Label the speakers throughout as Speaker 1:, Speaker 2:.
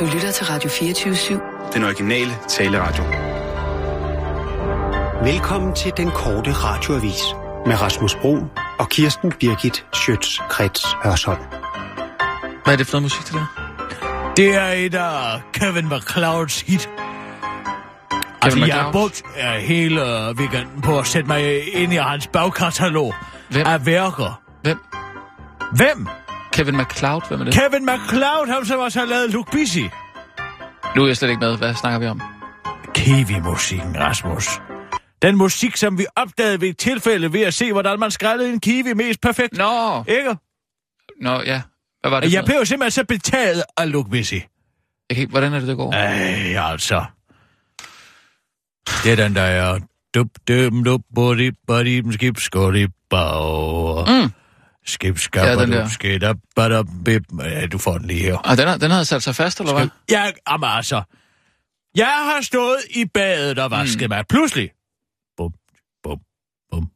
Speaker 1: Du lytter til Radio 24-7.
Speaker 2: Den originale taleradio.
Speaker 3: Velkommen til den korte radioavis med Rasmus Bro og Kirsten Birgit Schøtz-Krets Hørsholm.
Speaker 4: Hvad er det for noget musik, det der?
Speaker 5: Det er et af Kevin McClouds hit. Altså, jeg har brugt uh, hele uh, weekenden på at sætte mig ind i hans bagkatalog
Speaker 4: Hvem?
Speaker 5: af værker.
Speaker 4: Hvem?
Speaker 5: Hvem?
Speaker 4: Kevin McCloud? Hvem er det?
Speaker 5: Kevin McCloud, ham som også har lavet Luke Busy.
Speaker 4: nu er jeg slet ikke med. Hvad snakker vi om?
Speaker 5: Kiwi-musikken, Rasmus. Den musik, som vi opdagede ved et tilfælde ved at se, hvordan man skrællede en kiwi mest perfekt.
Speaker 4: Nå,
Speaker 5: Ikke?
Speaker 4: nå ja. Hvad var det?
Speaker 5: Jeg blev simpelthen så betaget af Luke Busy.
Speaker 4: Jeg kan ikke, hvordan er det, det går?
Speaker 5: Ej, altså. Det er den, der er... Dup, dum, dup, body, body, skib, skåli, bag.
Speaker 4: Mm.
Speaker 5: Skib, skab,
Speaker 4: Ja, den der.
Speaker 5: skid, up, but up, bip. Ja, du får den lige her.
Speaker 4: Ah, den, har, den havde sat sig fast, eller hvad?
Speaker 5: Ja, jamen altså. Jeg har stået i badet og vasket mm. mig. Pludselig. Bum, bum, bum,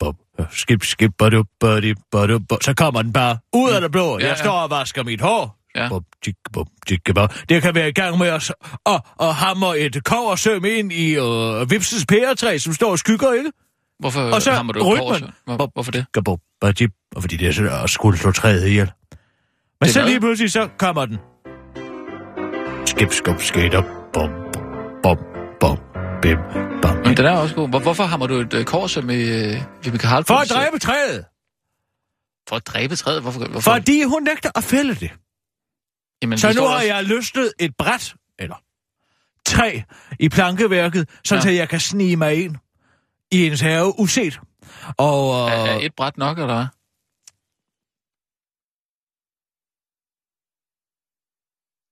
Speaker 5: bum. Skib, skib, badu, badi, badu, bum. Så kommer den bare ud af det blå.
Speaker 4: Ja,
Speaker 5: Jeg
Speaker 4: ja.
Speaker 5: står og vasker mit hår.
Speaker 4: Ja.
Speaker 5: Bum, tjik, bum, tjik, bum. Det kan være i gang med at og, og hamre et koversøm ind i øh, Vipses pæretræ, som står og skygger, ikke?
Speaker 4: Hvorfor
Speaker 5: Og så
Speaker 4: hammer du
Speaker 5: rytmen.
Speaker 4: Hvor, hvorfor det?
Speaker 5: Gabum, badip, og fordi det er at skulle slå træet ihjel. Men
Speaker 4: Det
Speaker 5: så lige pludselig, så kommer den. Skip, skub, skater, bum, bum, bum, bim, bum.
Speaker 4: Men den er også god. Hvor, hvorfor hammer du et øh, kors med øh, Vibeke Harald?
Speaker 5: For at dræbe træet.
Speaker 4: For at dræbe træet? Hvorfor? hvorfor?
Speaker 5: Fordi hun nægter at fælde det.
Speaker 4: Jamen,
Speaker 5: Så nu har
Speaker 4: også-
Speaker 5: jeg løsnet et bræt, eller træ, i plankeværket,
Speaker 4: Ja.
Speaker 5: ja. jeg kan snige mig ind i ens have uset. Og
Speaker 4: Er,
Speaker 5: øh,
Speaker 4: er et bræt nok, eller hvad?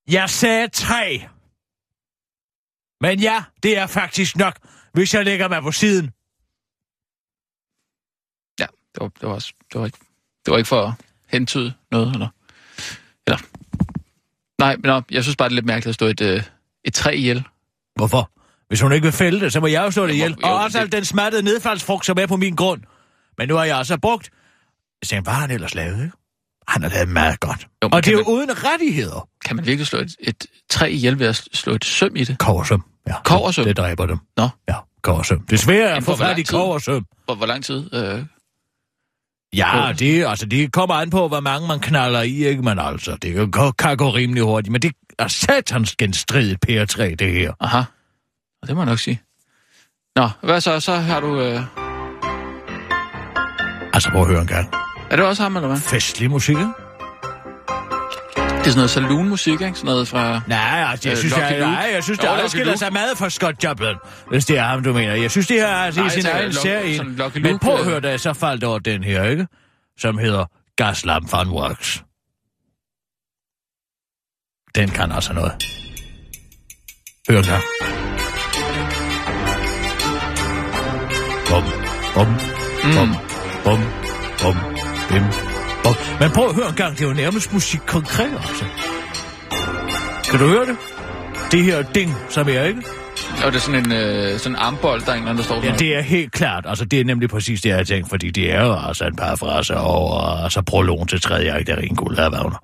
Speaker 5: jeg sagde træ. Men ja, det er faktisk nok, hvis jeg lægger mig på siden.
Speaker 4: Ja, det var, det var, også, det var, ikke, det var ikke for at hentyde noget, eller? Eller? Nej, men jeg synes bare, det er lidt mærkeligt at stå et, øh, et træ ihjel.
Speaker 5: Hvorfor? Hvis hun ikke vil fælde det, så må jeg jo slå det ihjel. Og også
Speaker 4: det-
Speaker 5: al den smattede nedfaldsfrugt, som er på min grund. Men nu har jeg altså brugt... Jeg tænkte, hvad har han ellers lavet, ikke? Han har lavet meget godt.
Speaker 4: Jo,
Speaker 5: Og det er jo uden rettigheder.
Speaker 4: Kan man virkelig slå et, et træ ihjel ved at slå et søm i det?
Speaker 5: Koversøm. Ja,
Speaker 4: Kobbersøm?
Speaker 5: Det, det dræber dem.
Speaker 4: Nå.
Speaker 5: Ja, koversøm. Det er svært at få fat i
Speaker 4: tid?
Speaker 5: koversøm.
Speaker 4: Hvor, hvor lang tid? Øh,
Speaker 5: Ja, det, altså, det kommer an på, hvor mange man knaller i, ikke? Men altså, det kan, gå- kan gå rimelig hurtigt. Men det er satans genstridigt pr det her.
Speaker 4: aha. Og det må jeg nok sige. Nå, hvad så? Så har du... Øh...
Speaker 5: Altså, prøv at høre en gang.
Speaker 4: Er det også ham, eller hvad?
Speaker 5: Festlig musik, ikke?
Speaker 4: Det er sådan noget saloon-musik, ikke? Sådan noget fra...
Speaker 5: Nej, altså, jeg
Speaker 4: Øh,
Speaker 5: synes,
Speaker 4: Lucky
Speaker 5: jeg,
Speaker 4: Luke.
Speaker 5: nej, jeg synes, det adskiller sig meget fra Scott Joplin, hvis det er ham, du mener. Jeg synes, det her er altså,
Speaker 4: Nej,
Speaker 5: i sin egen serie. Men prøv at
Speaker 4: øh.
Speaker 5: høre, da jeg så faldt over den her, ikke? Som hedder Gaslamp Fun Works. Den kan altså noget. Hør den her. Bum, bum, bum, bum, bum, bim, bum. Men prøv at høre en gang, det er jo nærmest musik konkret, altså. Kan du høre det? Det her ding, som er, ikke?
Speaker 4: Og det er sådan en øh, sådan en armbold, der er en eller anden, der står
Speaker 5: Ja,
Speaker 4: sådan
Speaker 5: det er helt klart. Altså, det er nemlig præcis det, jeg har tænkt, fordi det er jo altså en parafrase over altså prologen til tredje akt af Ringgold af Wagner.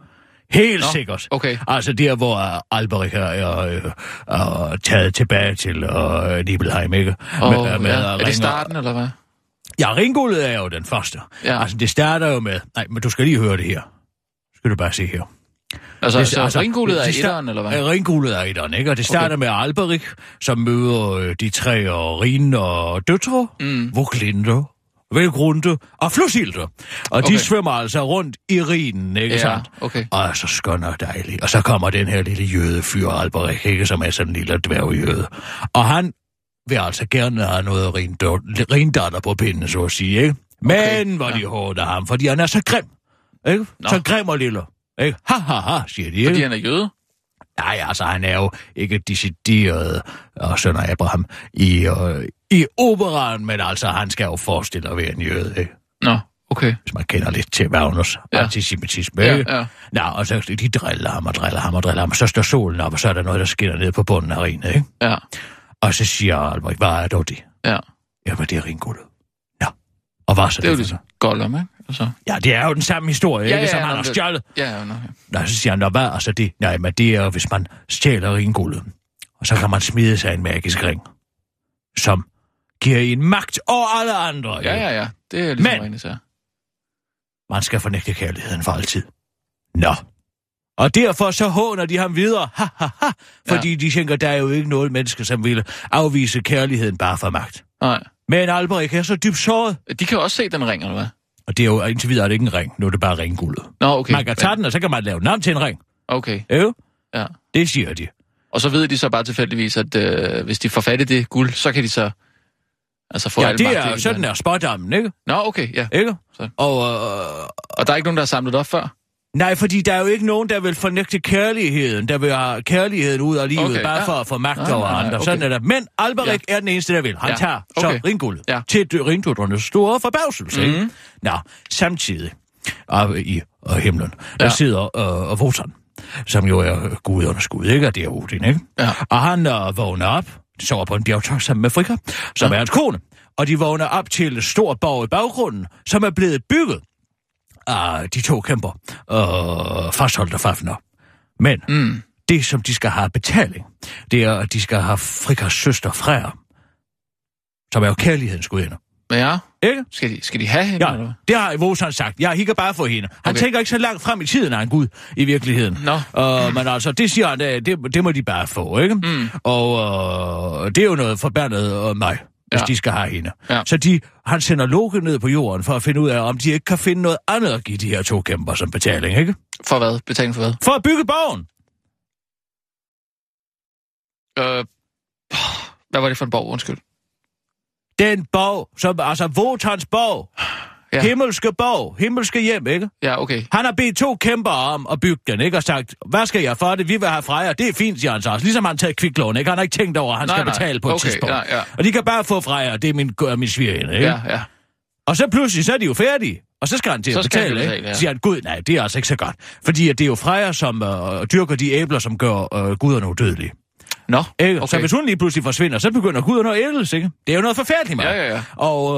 Speaker 5: Helt
Speaker 4: Nå,
Speaker 5: sikkert.
Speaker 4: okay.
Speaker 5: Altså der, hvor uh, Alberich er, er, øh, er taget tilbage til uh, Nibelheim, ikke?
Speaker 4: Og,
Speaker 5: Med- med
Speaker 4: ja. Er det starten, eller hvad?
Speaker 5: Ja, Ringguldet er jo den første.
Speaker 4: Ja.
Speaker 5: Altså, det starter jo med... Nej, men du skal lige høre det her. Skal du bare se her.
Speaker 4: Altså,
Speaker 5: Det-
Speaker 4: så altså, ringgulet er etteren, eller hvad?
Speaker 5: Ja, Ringguldet er etteren, ikke? Og det starter okay. med Alberich, som møder øh, de tre og Rine og døtre, mm. Voglinde, Velgrunde og Flusilde. Og okay.
Speaker 4: Okay.
Speaker 5: de svømmer altså rundt i Rinen, ikke
Speaker 4: Ja,
Speaker 5: sandt?
Speaker 4: okay.
Speaker 5: Og så skøn og dejligt. Og så kommer den her lille jødefyr, Alberich, ikke? Som er sådan en lille dværgjøde. Og han vil altså gerne have noget rindatter på pinden, så at sige, ikke? Men
Speaker 4: Okay,
Speaker 5: hvor
Speaker 4: ja.
Speaker 5: de hårder ham, fordi han er så grim. Ikke?
Speaker 4: Nå.
Speaker 5: Så grim og lille. Ikke? Ha, ha, ha, siger de, ikke?
Speaker 4: Fordi han er jøde?
Speaker 5: Nej, altså, han er jo ikke decideret og søn af Abraham i, øh, i operaen, men altså, han skal jo forestille at være en jøde, ikke?
Speaker 4: Nå, okay.
Speaker 5: hvis man kender lidt til Wagners
Speaker 4: Ja.
Speaker 5: antisemitisme.
Speaker 4: Ja, ja.
Speaker 5: Nå, og så de driller ham og driller ham og driller ham, og så står solen op, og så er der noget, der skinner ned på bunden af rinet, ikke?
Speaker 4: Ja,
Speaker 5: Og så siger Albrecht, hvad er dog det?
Speaker 4: ja.
Speaker 5: Ja, men det er ringuldet. Ja. Og hvad så
Speaker 4: Det er jo ligesom? Gollum, ikke? Og så...
Speaker 5: Ja, det er jo den samme historie,
Speaker 4: Ja,
Speaker 5: ikke,
Speaker 4: ja,
Speaker 5: som
Speaker 4: ja,
Speaker 5: han
Speaker 4: nå,
Speaker 5: har
Speaker 4: det-
Speaker 5: stjålet.
Speaker 4: Ja, ja, nå, ja.
Speaker 5: Nej, så siger han, "Nå, hvad altså det? Nej, men det er, hvis man stjæler ringuldet. Og så kan man smide sig en magisk ring, som giver en magt over alle andre.
Speaker 4: Ja, ja, ja. Det er ligesom
Speaker 5: Men-
Speaker 4: rene sager.
Speaker 5: Man skal fornægte kærligheden for altid. Nå. Og derfor så håner de ham videre, ha, ha, ha, fordi ja. de tænker, der er jo ikke noget menneske, som vil afvise kærligheden bare for magt.
Speaker 4: Nej.
Speaker 5: Men Albrecht er så dybt såret,
Speaker 4: De kan også se den ring, eller hvad?
Speaker 5: og det er jo indtil videre er det ikke en ring, nu er det bare ringguldet.
Speaker 4: Nå, okay.
Speaker 5: Man kan tage den, og så kan man lave navn til en ring.
Speaker 4: Okay,
Speaker 5: Jo,
Speaker 4: ja.
Speaker 5: det siger de.
Speaker 4: Og så ved de så bare tilfældigvis, at øh, hvis de får fat i det guld, så kan de så altså få
Speaker 5: Ja, det er
Speaker 4: det.
Speaker 5: sådan er spådommen, ikke?
Speaker 4: Nå, okay, ja.
Speaker 5: ikke?
Speaker 4: Så.
Speaker 5: Og øh,
Speaker 4: Og der er ikke nogen, der har samlet op før?
Speaker 5: nej, fordi der er jo ikke nogen, der vil fornægte kærligheden, der vil have kærligheden ud af livet,
Speaker 4: Okay,
Speaker 5: bare
Speaker 4: ja.
Speaker 5: for at få magt
Speaker 4: Nej,
Speaker 5: over
Speaker 4: nej, nej,
Speaker 5: andre.
Speaker 4: okay.
Speaker 5: Sådan er det. Men Albrecht er den eneste, der vil. Han
Speaker 4: Ja,
Speaker 5: tager så
Speaker 4: okay.
Speaker 5: ringguldet
Speaker 4: Ja.
Speaker 5: til ringduddernes store forbavselse.
Speaker 4: Mhm.
Speaker 5: ikke? Nå, samtidig oppe i øh, himlen, der
Speaker 4: Ja.
Speaker 5: sidder øh, Wotan, som jo er gudernes gud, ikke? Og det er Odin, ikke?
Speaker 4: Ja.
Speaker 5: Og han øh, vågner op, sover på en bjergtop sammen med Frigga, som ja. er hans kone. Og de vågner op til et stort borg i baggrunden, som er blevet bygget af de to kæmper, øh, fastholdt af Fafner. Men
Speaker 4: Mm.
Speaker 5: det, som de skal have betaling, det er, at de skal have Friggas søster Freja, som er jo kærlighedens gudinde.
Speaker 4: Ja,
Speaker 5: Ikke?
Speaker 4: skal de, skal de have hende, eller
Speaker 5: Ja,
Speaker 4: hvad?
Speaker 5: det har Wotan sagt. Jeg hikker bare for hende. Han okay. Tænker ikke så langt frem i tiden en gud, i virkeligheden.
Speaker 4: Nå.
Speaker 5: Uh, men altså, det siger han, det, det, det må de bare få, ikke?
Speaker 4: Mm.
Speaker 5: Og uh, det er jo noget forbandet uh, mig, hvis
Speaker 4: Ja.
Speaker 5: de skal have hende.
Speaker 4: Ja.
Speaker 5: Så de, han sender Loke ned på jorden for at finde ud af, om de ikke kan finde noget andet at give de her to kæmper som betaling, ikke?
Speaker 4: For hvad? Betaling for hvad?
Speaker 5: For at bygge borgen.
Speaker 4: Øh, hvad var det for en borg? Undskyld.
Speaker 5: Den borg, som, altså Votans borg. Ja. Himmelske borg, himmelske hjem, ikke?
Speaker 4: Ja, okay.
Speaker 5: Han har bedt to kæmper om at bygge den, ikke? Og sagt, hvad skal jeg for det? Vi vil have Freja. Det er fint, siger han så også. Ligesom han taget kviklån, ikke? Han har ikke tænkt over, at han
Speaker 4: Nej,
Speaker 5: skal
Speaker 4: nej.
Speaker 5: betale på et
Speaker 4: Okay,
Speaker 5: tidspunkt.
Speaker 4: ja, ja.
Speaker 5: Og de kan bare få Freja, det er min, er min svigerinde, ikke?
Speaker 4: Ja, ja.
Speaker 5: Og så pludselig, så er de jo færdige. Og så skal han til at
Speaker 4: Så
Speaker 5: betale,
Speaker 4: betale,
Speaker 5: ikke?
Speaker 4: ja.
Speaker 5: Siger han, gud, nej, det er altså ikke så godt. Fordi det er jo Freja, som øh, dyrker de æbler, som gør øh, guderne udødelige.
Speaker 4: Nå,
Speaker 5: Ikke? Okay. Så hvis hun lige pludselig forsvinder, så begynder guderne at ældes, ikke? Det er jo noget forfærdeligt, mand.
Speaker 4: Ja, ja, ja.
Speaker 5: Og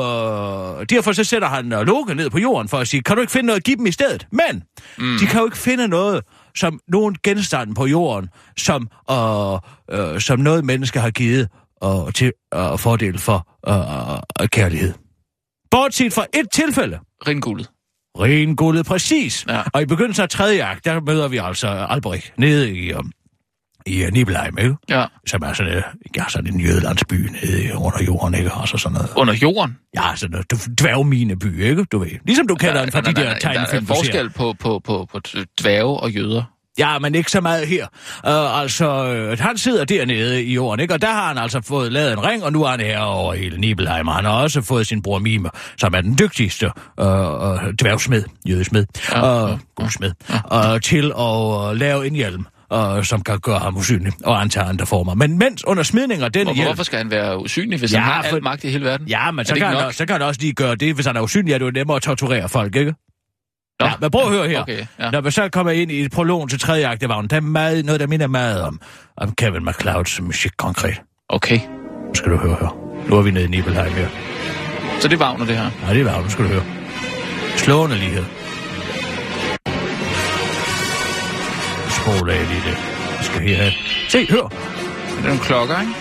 Speaker 5: øh, derfor så sætter han øh, Loke ned på jorden for at sige, kan du ikke finde noget at give dem i stedet? Men mm. de kan jo ikke finde noget, som nogen genstand på jorden, som, øh, øh, som noget menneske har givet øh, til øh, fordel for øh, øh, kærlighed. Bortset fra et tilfælde.
Speaker 4: Ringguldet.
Speaker 5: Renguldet, præcis.
Speaker 4: Ja.
Speaker 5: Og i begyndelsen af tredje akt, der møder vi altså Albrecht nede i, um, i Nibelheim, ikke?
Speaker 4: Ja.
Speaker 5: Som er sådan, uh, ja, sådan en jødelandsby nede under jorden, ikke? Og så sådan noget.
Speaker 4: Under jorden.
Speaker 5: Ja, sådan noget d- dværgmine-by, ikke? Du ved. Ligesom du kender den fra de der
Speaker 4: Der er
Speaker 5: tegnefilm, du ser.
Speaker 4: forskel på, på, på, på dværge og jøder.
Speaker 5: Ja, men ikke så meget her. Uh, altså, uh, han sidder dernede i jorden, ikke? Og der har han altså fået lavet en ring, og nu er han her over hele Nibelheim. Og han har også fået sin bror Mime, som er den dygtigste uh, uh, dværgsmed, jødesmed,
Speaker 4: Ja,
Speaker 5: ja,
Speaker 4: ja,
Speaker 5: gudsmed, uh, til at lave en hjelm. Uh, som kan gøre ham usynlig og antage andre former. Men mens under smidning af den
Speaker 4: Og
Speaker 5: hjelm...
Speaker 4: hvorfor skal han være usynlig, hvis
Speaker 5: Ja,
Speaker 4: han har
Speaker 5: for-
Speaker 4: al magt i hele verden?
Speaker 5: Ja, men så
Speaker 4: det
Speaker 5: kan, han, så kan han også lige gøre det, hvis han er usynlig, er det jo nemmere at torturere folk, ikke?
Speaker 4: Nå.
Speaker 5: Ja, men prøv at høre her.
Speaker 4: Okay, ja.
Speaker 5: Når vi så kommer ind i prologen til tredje akt af vagnen, der er meget, noget, der minder meget om, om Kevin MacLeods musik konkret.
Speaker 4: Okay.
Speaker 5: Nu skal du høre her. Nu er vi nede i Nibelheim her.
Speaker 4: Så det er Wagner, det her.
Speaker 5: Nej, det er vagnen, nu skal du høre. Slående lighed. Spol af lige det. Vi skal her have. Se, hør.
Speaker 4: Er det nogle klokker, ikke?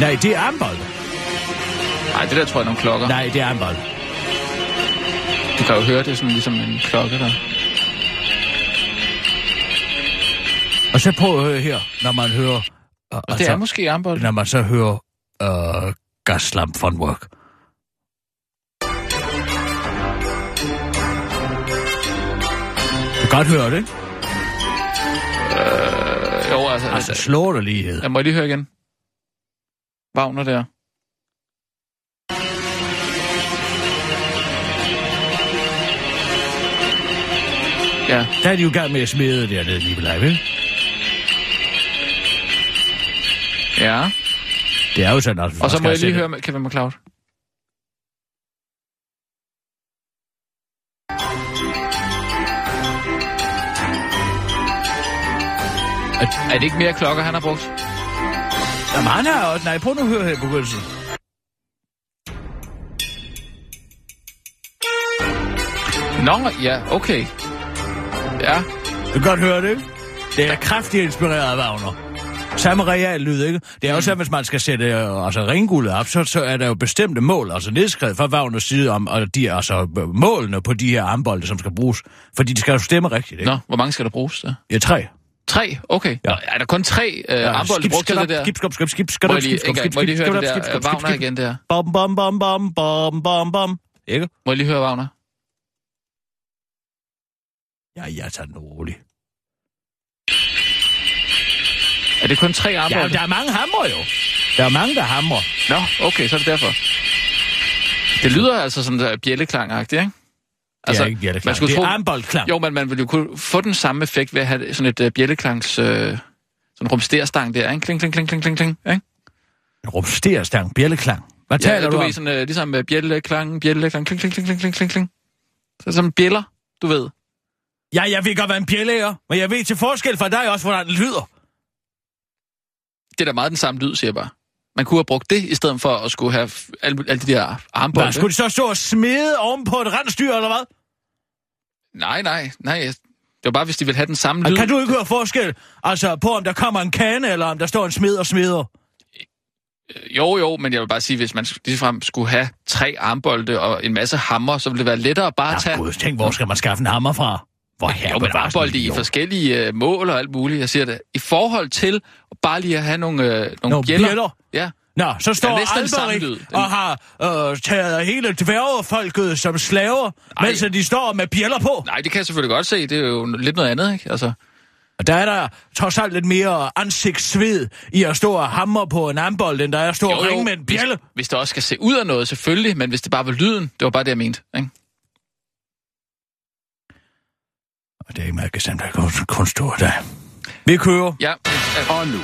Speaker 5: Nej, det er armbold.
Speaker 4: Nej, det der tror jeg er nogle klokker.
Speaker 5: Nej, det er armbold.
Speaker 4: Du kan jo høre det sådan ligesom en klokke der.
Speaker 5: Og så prøv at høre her, når man hører...
Speaker 4: Og det er måske armbold.
Speaker 5: når man så hører uh, gaslamp von work. Du kan godt høre det, ikke?
Speaker 4: Jo, altså,
Speaker 5: Altså, slår dig lighed.
Speaker 4: jeg må lige høre igen. Wagner der. Ja,
Speaker 5: Der er de jo i gang med at smide dernede lige live, ikke?
Speaker 4: ja.
Speaker 5: Det er jo sådan, at...
Speaker 4: Og så må jeg lige høre med Kevin McCloud. Er, er det ikke mere klokker, han har brugt?
Speaker 5: Jamen, han har også... Nej, prøv nu at høre her begyndelsen.
Speaker 4: Nå, ja, okay. Ja,
Speaker 5: Du kan godt høre det, ikke? Det er kraftigt inspireret af Wagner. Samme real lyd, ikke? Det er jo sådan, hvis man skal sætte øh, altså, ringguldet op, så, så er der jo bestemte mål, altså nedskrevet fra Wagners side om og de, altså, målene på de her armbolde, som skal bruges. Fordi de skal jo stemme rigtigt, ikke?
Speaker 4: nå, hvor mange skal der bruges så?
Speaker 5: Ja, tre.
Speaker 4: Tre? Okay.
Speaker 5: Ja.
Speaker 4: Ja. Er der kun tre øh, ja, brugt til det der?
Speaker 5: Skib, skib, skib, skib, skib,
Speaker 4: Må jeg lige,
Speaker 5: skib,
Speaker 4: må jeg lige høre det der Wagner igen der?
Speaker 5: Bom, bom, bom, bom, bom, bom, bom. Ikke?
Speaker 4: Må jeg lige høre Wagner?
Speaker 5: Ja, jeg tager den roligt.
Speaker 4: Er det kun tre
Speaker 5: Ja,
Speaker 4: armbolde?
Speaker 5: der er mange hammer jo. Der er mange, der hamrer.
Speaker 4: Nå, okay, så er det derfor. Det lyder altså sådan der bjælleklangagtigt, ikke?
Speaker 5: Altså, det er ikke bjælleklang.
Speaker 4: man skulle
Speaker 5: Det er
Speaker 4: tro-
Speaker 5: armboldklang.
Speaker 4: Jo, men man ville jo kunne få den samme effekt ved at have sådan et uh, bjælleklangs... Uh, sådan en rumsterstang der, ikke? Kling, kling, kling, kling, kling, kling, ikke?
Speaker 5: En rumsterstang, bjælleklang. Hvad
Speaker 4: Ja,
Speaker 5: taler
Speaker 4: du
Speaker 5: du om?
Speaker 4: ved, sådan, uh, ligesom uh, bjælleklang, bjælleklang, kling, kling, kling, kling, kling, kling. Så som bjæller, du ved.
Speaker 5: Ja, jeg ved godt, hvad en bjælle er, men jeg ved til forskel fra dig også, hvordan den lyder.
Speaker 4: Det er da meget den samme lyd, siger jeg bare. Man kunne have brugt det, i stedet for at skulle have alle, alle de der.
Speaker 5: Hvad, skulle de så stå og smide oven på et rensdyr, eller hvad?
Speaker 4: Nej, nej, nej. Det var bare, hvis de ville have den samme lyd.
Speaker 5: Kan du ikke høre forskel? Altså på, om der kommer en kane, eller om der står en smed og smeder?
Speaker 4: Jo, jo, men jeg vil bare sige, hvis man ligefrem skulle have tre armbolde og en masse hammer, så ville det være lettere bare at
Speaker 5: Ja,
Speaker 4: tage...
Speaker 5: gud, tænk, hvor skal man skaffe en hammer fra? Hvor her
Speaker 4: Jo, men armbolde i forskellige øh, mål og alt muligt. Jeg siger det. I forhold til bare lige at have nogle, øh, nogle,
Speaker 5: Nogle
Speaker 4: bjæller.
Speaker 5: bjæller?
Speaker 4: Ja.
Speaker 5: Nå, så står Alberik.
Speaker 4: Den-
Speaker 5: og har øh, taget hele dværgefolket som slaver,
Speaker 4: Ej.
Speaker 5: mens de står med bjæller på.
Speaker 4: Nej, det kan jeg selvfølgelig godt se. Det er jo lidt noget andet, ikke? Altså,
Speaker 5: Og der er der trods alt lidt mere ansigtssved i at stå og hamre på en armbold, end der er at stå og ringe med en
Speaker 4: hvis,
Speaker 5: bjælle.
Speaker 4: hvis det også skal se ud af noget, selvfølgelig, men hvis det bare var lyden, det var bare det, jeg mente. Ikke?
Speaker 5: Og det er ikke meget gesamt, der kun, kun stå der. Vi kører.
Speaker 4: Ja,
Speaker 2: Og nu,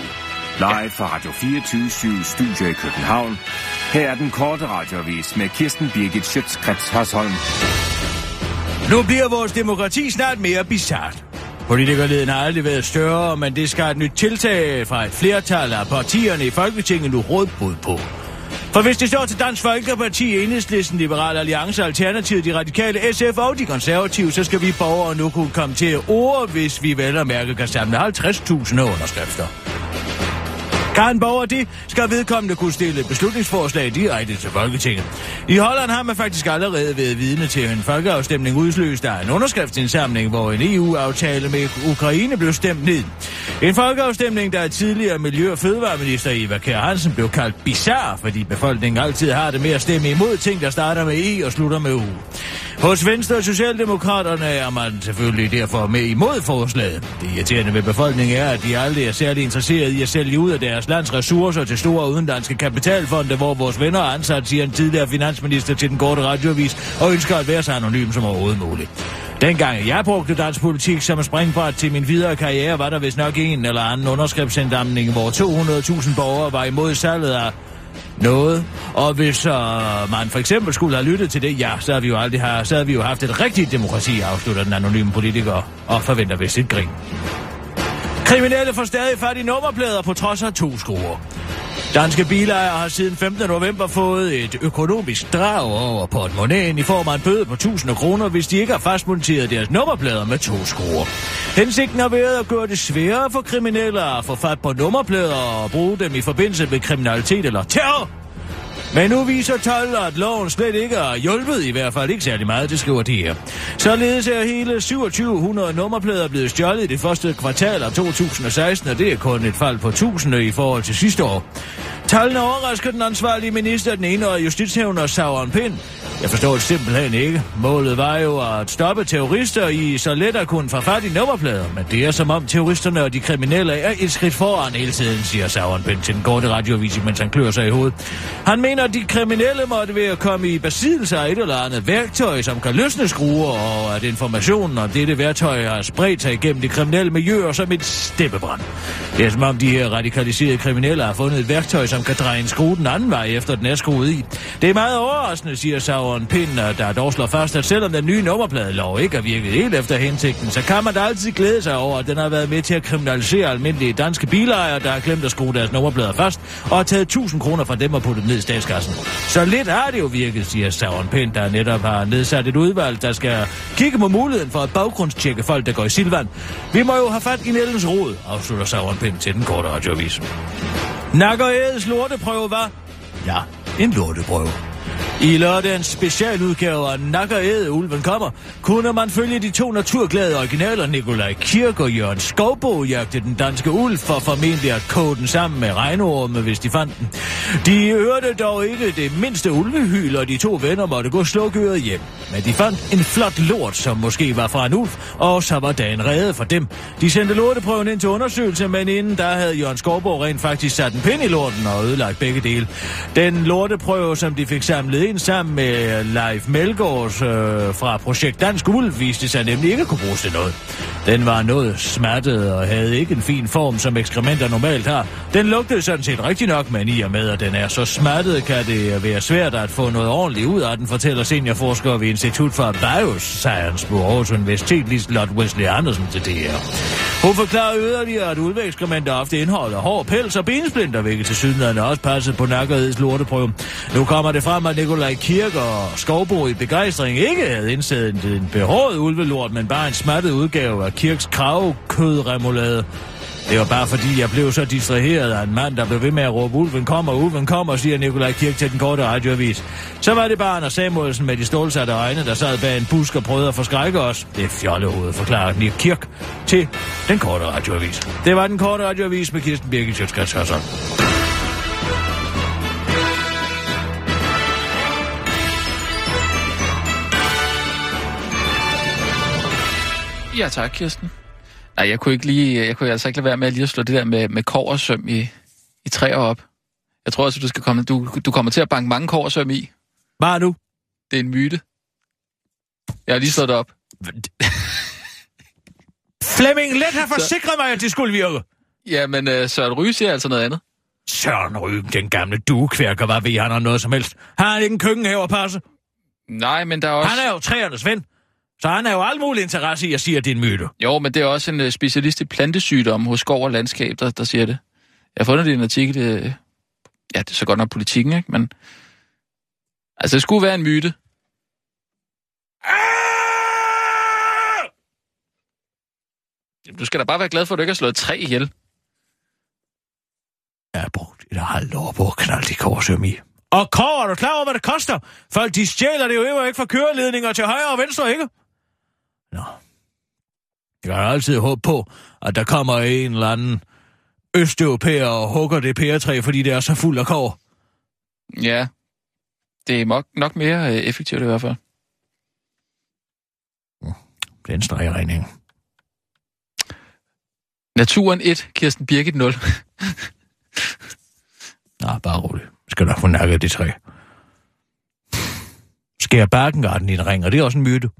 Speaker 2: live fra Radio 24 Studio i København. Her er den korte radiovis med Kirsten Birgit Schøtzgrads Hasholm.
Speaker 5: Nu bliver vores demokrati snart mere bizart. Politikerleden har aldrig været større, men det skal et nyt tiltag fra et flertal af partierne i Folketinget nu rådbrud på. For hvis det står til Dansk Folkeparti, Enhedslisten, Liberal Alliance, Alternativet, de radikale, SF og de konservative, så skal vi borgere nu kunne komme til ord, hvis vi vel og mærke kan samle 50.000 underskrifter. Kan borger det, skal vedkommende kunne stille beslutningsforslag direkte til Folketinget. I Holland har man faktisk allerede været vidne til en folkeafstemning udløst af en underskriftsindsamling, hvor en EU-aftale med Ukraine blev stemt ned. En folkeafstemning, der er tidligere Miljø- og Fødevareminister Eva Kjær Hansen blev kaldt bizarre, fordi befolkningen altid har det med at stemme imod ting, der starter med E og slutter med U. Hos Venstre og Socialdemokraterne er man selvfølgelig derfor med imod forslaget. Det irriterende ved befolkningen er, at de aldrig er særlig interesserede i at sælge ud af deres lands ressourcer til store udenlandske kapitalfonde, hvor vores venner er ansat, siger en tidligere finansminister til den korte radiovis, og ønsker at være så anonym som overhovedet muligt. Dengang jeg brugte dansk politik som springbræt til min videre karriere, var der vist nok en eller anden underskriftsindamning, hvor 200.000 borgere var imod salget af noget. Og hvis øh, man for eksempel skulle have lyttet til det, ja, så havde vi jo aldrig har, så havde vi jo haft et rigtigt demokrati, afslutter den anonyme politiker, og forventer vist et grin. Kriminelle får stadig fat i nummerplader på trods af to skruer. Danske bilejere har siden 15. november fået et økonomisk drag over portemonnaien i form af en bøde på 1000 kroner, hvis de ikke har fastmonteret deres nummerplader med to skruer. Hensigten har været at gøre det sværere for kriminelle at få fat på nummerplader og bruge dem i forbindelse med kriminalitet eller terror. Men nu viser tal, at loven slet ikke har hjulpet, i hvert fald ikke særlig meget, det skriver de her. Således er hele 2700 nummerplader blevet stjålet i det første kvartal af 2016, og det er kun et fald på tusinde i forhold til sidste år. Tallene overrasker den ansvarlige minister, den ene og justitshævner Sauron Pind. Jeg forstår det simpelthen ikke. Målet var jo at stoppe terrorister i så let at kunne få fat i nummerplader, men det er som om terroristerne og de kriminelle er et skridt foran hele tiden, siger Sauron Pind til den korte radioavis, mens han klør sig i hovedet. Han mener, at de kriminelle måtte være komme i besiddelse af et eller andet værktøj, som kan løsne skruer, og at informationen om dette værktøj har spredt sig igennem de kriminelle miljøer som et steppebrand. Det er som om de her radikaliserede kriminelle har fundet et værktøj, som kan dreje en skrue den anden vej, efter den er skruet i. Det er meget overraskende, siger Sauron Pind, der dog slår fast, at selvom den nye nummerpladelov ikke har virket helt efter hensigten, så kan man da altid glæde sig over, at den har været med til at kriminalisere almindelige danske bilejere, der har glemt at skrue deres nummerplader først, og har taget 1000 kroner fra dem og puttet ned i statskassen. Så lidt har det jo virket, siger Sauron Pind, der netop har nedsat et udvalg, der skal kigge på muligheden for at baggrundstjekke folk, der går i Silvan. Vi må jo have fat i Nellens rod, afslutter Sauron Pind til den korte radioavis. Nakker Edes lorteprøve var? Ja, en lorteprøve. I lørdagens specialudgave af Nakker Æde Ulven kommer, kunne man følge de to naturglade originaler Nikolaj Kirk og Jørgen Skovbo jagte den danske ulv for formentlig at kode den sammen med regnorme, hvis de fandt den. De hørte dog ikke det mindste ulvehyl, og de to venner måtte gå slukøret hjem. Men de fandt en flot lort, som måske var fra en ulv, og så var dagen reddet for dem. De sendte lorteprøven ind til undersøgelse, men inden der havde Jørgen Skovbo rent faktisk sat en pind i lorten og ødelagt begge dele. Den lorteprøve, som de fik samlet ind sammen med Leif Melgaards øh, fra Projekt Dansk Ulv, viste sig nemlig ikke at kunne bruges til noget. Den var noget smattet og havde ikke en fin form, som ekskrementer normalt har. Den lugtede sådan set rigtig nok, men i og med, at den er så smattet, kan det være svært at få noget ordentligt ud af den, fortæller seniorforsker ved Institut for Bioscience på Aarhus Universitet, Liselotte Wesley Andersen til det. Hun forklarer yderligere, at ulveekskrementer ofte indeholder hård pels og bensplinter, hvilket til synligheden også passet på nakkerheds lorteprøve. Nu kommer det frem, at Nikolaj Kirk og Skovbo i begejstring ikke havde indset en behåret ulvelort, men bare en smattet udgave af Kirks kravkødremolade. Det var bare fordi, jeg blev så distraheret af en mand, der blev ved med at råbe, ulven kommer, ulven kommer, siger Nikolaj Kirk til den korte radioavis. Så var det bare Anders Samuelsen med de stålsatte øjne, der sad bag en busk og prøvede at forskrække os. Det er fjollehovedet, forklarer Nick Kirk til den korte radioavis. Det var den korte radioavis med Kirsten Birgit Sjøtskrets
Speaker 4: Ja, tak, Kirsten. Nej, jeg kunne ikke lige, jeg kunne altså ikke lade være med lige at slå det der med, med koversøm i, i træer op. Jeg tror også, du skal komme, du, du kommer til at banke mange koversøm i.
Speaker 5: Bare nu.
Speaker 4: Det er en myte. Jeg har lige slået det op.
Speaker 5: Flemming Let har forsikret mig, at det skulle virke.
Speaker 4: Ja, men uh, Søren Ryge siger altså noget andet.
Speaker 5: Søren Ryge, den gamle duekværker, hvad ved han om noget som helst? Har han ikke en køkkenhave at passe?
Speaker 4: Nej, men der er også...
Speaker 5: Han er jo træernes ven. Så han har jo all mulig interesse i at sige, at det er en myte.
Speaker 4: Jo, men det er også en uh, specialist i plantesygdom hos Skov og Landskab, der, der siger det. Jeg har fundet det i en artikel, uh, ja, det er så godt nok politikken, ikke? Men altså, det skulle være en myte.
Speaker 5: Ah!
Speaker 4: Du skal da bare være glad for, at du ikke har slået tre ihjel.
Speaker 5: Jeg har brugt et halvt år på at knalde de korsøm i. Og kår, er du klar over, hvad det koster? Folk, de stjæler det jo ikke fra køreledninger til højre og venstre, ikke? Nå. Jeg har altid håbet på, at der kommer en eller anden østeuropæer og hugger det pæretræ, fordi det er så fuld af kår.
Speaker 4: Ja, det er nok, nok mere øh, effektivt i hvert fald.
Speaker 5: Det er en stregregning.
Speaker 4: Naturen 1, Kirsten Birgit 0.
Speaker 5: Nå, bare roligt. Skal du få nakket det træ. Skær barkengarten i en ring, og det er også en myte.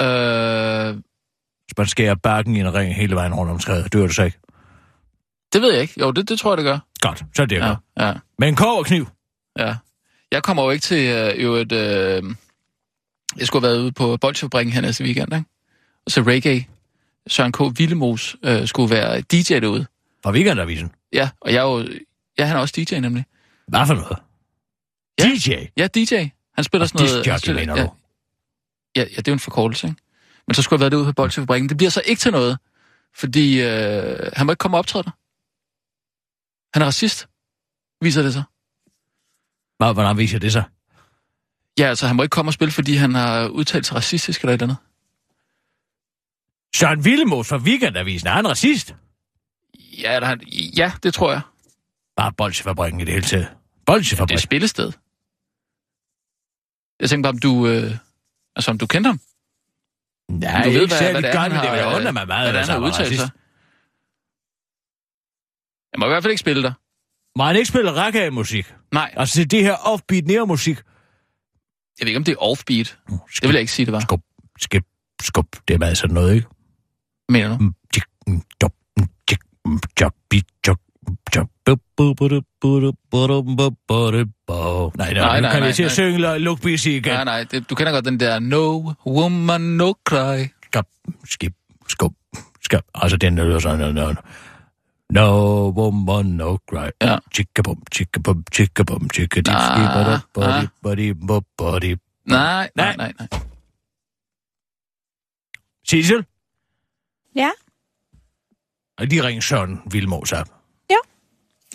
Speaker 4: Øh,
Speaker 5: Hvis man skærer barken i en ring hele vejen rundt om træet, dør det så ikke.
Speaker 4: det ved jeg ikke. Jo, det, det tror jeg, det gør.
Speaker 5: Godt, så er det
Speaker 4: Ja, ja,
Speaker 5: Med en kov og kniv.
Speaker 4: ja. Jeg kommer jo ikke til øh, jo et... Øh, jeg skulle have været ude på Bolsjefabrikken her næste weekend, ikke? Og så reggae. Søren K. Villemos øh, skulle være DJ derude.
Speaker 5: Fra weekendavisen.
Speaker 4: Ja, og jeg er jo... Ja, han er også DJ nemlig.
Speaker 5: Hvad for noget?
Speaker 4: Ja.
Speaker 5: DJ.
Speaker 4: Ja, DJ. Han spiller
Speaker 5: Og
Speaker 4: sådan noget...
Speaker 5: discjockey,
Speaker 4: han spiller,
Speaker 5: mener
Speaker 4: ja,
Speaker 5: du?
Speaker 4: Ja, ja, det er jo en forkortelse, ikke? Men så skulle jeg have været derude på Bolsjefabrikken. Det bliver så ikke til noget, fordi øh, han må ikke komme og optræde der. Han er racist, viser det sig.
Speaker 5: Hvad, hvordan viser det sig?
Speaker 4: Ja, altså han må ikke komme og spille, fordi han har udtalt sig racistisk eller et eller andet.
Speaker 5: Søren Villemos fra weekendavisen, er han racist?
Speaker 4: Ja, han, ja det tror jeg.
Speaker 5: Bare bolsjefabrikken i det hele taget.
Speaker 4: Det er
Speaker 5: Bolsjefabrik.
Speaker 4: et spillested. Jeg tænker bare, om du, øh, altså, om du kendte ham.
Speaker 5: Nej,
Speaker 4: du
Speaker 5: ikke
Speaker 4: ved, hvad-
Speaker 5: særlig
Speaker 4: er,
Speaker 5: godt, men det vil undre mig meget,
Speaker 4: er, han har udtalt sig. Jeg må i hvert fald ikke spille der.
Speaker 5: Må han ikke spille ragga-musik?
Speaker 4: Nej,
Speaker 5: Altså det her offbeat nærmusik.
Speaker 4: jeg ved ikke, om det er offbeat. Det vil jeg ikke sige, det var.
Speaker 5: Skub, skub, skub. Det er meget sådan noget, ikke?
Speaker 4: Mener du?
Speaker 5: Mm, tjek, mm, dop, mm, tjek, Nej, nej, nu kan vi til at synge Look Busy igen.
Speaker 4: Nej, nej, det, du kender godt den der No woman, no cry.
Speaker 5: Skab, skib, skub, skab. Altså, den lyder sådan, no, no. No woman, no cry.
Speaker 4: Ja.
Speaker 5: Chikkabum, chikkabum, chikkabum, chikkadip, skibadum, body, body, body, body.
Speaker 4: Nej, nej,
Speaker 5: Nej.
Speaker 4: nej, nej.
Speaker 5: Sissel?
Speaker 6: Ja,
Speaker 5: Og de ringer Søren Vilmos op.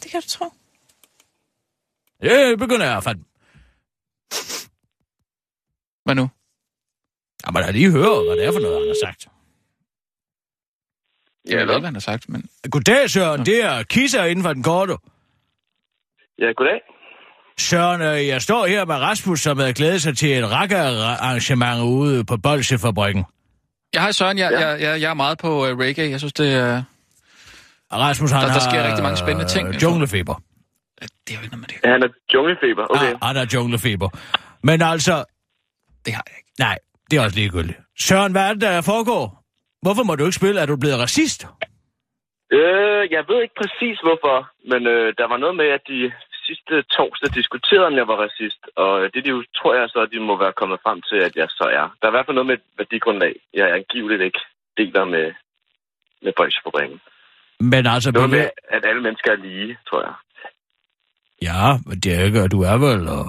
Speaker 6: det kan du tro.
Speaker 5: Ja, begynder jeg fatte.
Speaker 4: Hvad nu?
Speaker 5: Jamen, lad lige høre, hvad det er for noget, han har sagt.
Speaker 4: Jeg ved ikke, hvad han har sagt, men...
Speaker 5: Goddag, Søren. Det er Kisser inden for den korte.
Speaker 7: Ja, goddag.
Speaker 5: Søren, øh, jeg står her med Rasmus, som havde glædet sig til et rækkearrangement ude på Bolsjefabrikken.
Speaker 4: Jeg har Søren, jeg, jeg, jeg, jeg er meget på uh, reggae. Jeg synes, det er...
Speaker 5: Rasmus, han
Speaker 4: Der- der
Speaker 5: har
Speaker 4: sker rigtig mange spændende ting.
Speaker 5: øh, junglefeber.
Speaker 4: Det er jo ikke noget med det.
Speaker 7: Han er junglefeber. Okay.
Speaker 5: Ah, han har junglefeber. Men altså,
Speaker 4: Det har jeg ikke.
Speaker 5: nej, det er også ligegyldigt. Søren, hvad er det, der foregår? Hvorfor må du ikke spille? Er du blevet racist?
Speaker 7: Øh, jeg ved ikke præcis hvorfor, men øh, der var noget med, at de sidste torsdag diskuterede, om jeg var racist. Og øh, det de jo, tror jeg så, at de må være kommet frem til, at jeg så er. Der er i hvert fald noget med et værdigrundlag, jeg angiveligt ikke deler med, med Bolsjefabrikken.
Speaker 5: Men altså,
Speaker 7: Noget med, at alle mennesker er lige, tror jeg.
Speaker 5: Ja, men det er ikke, du er vel og,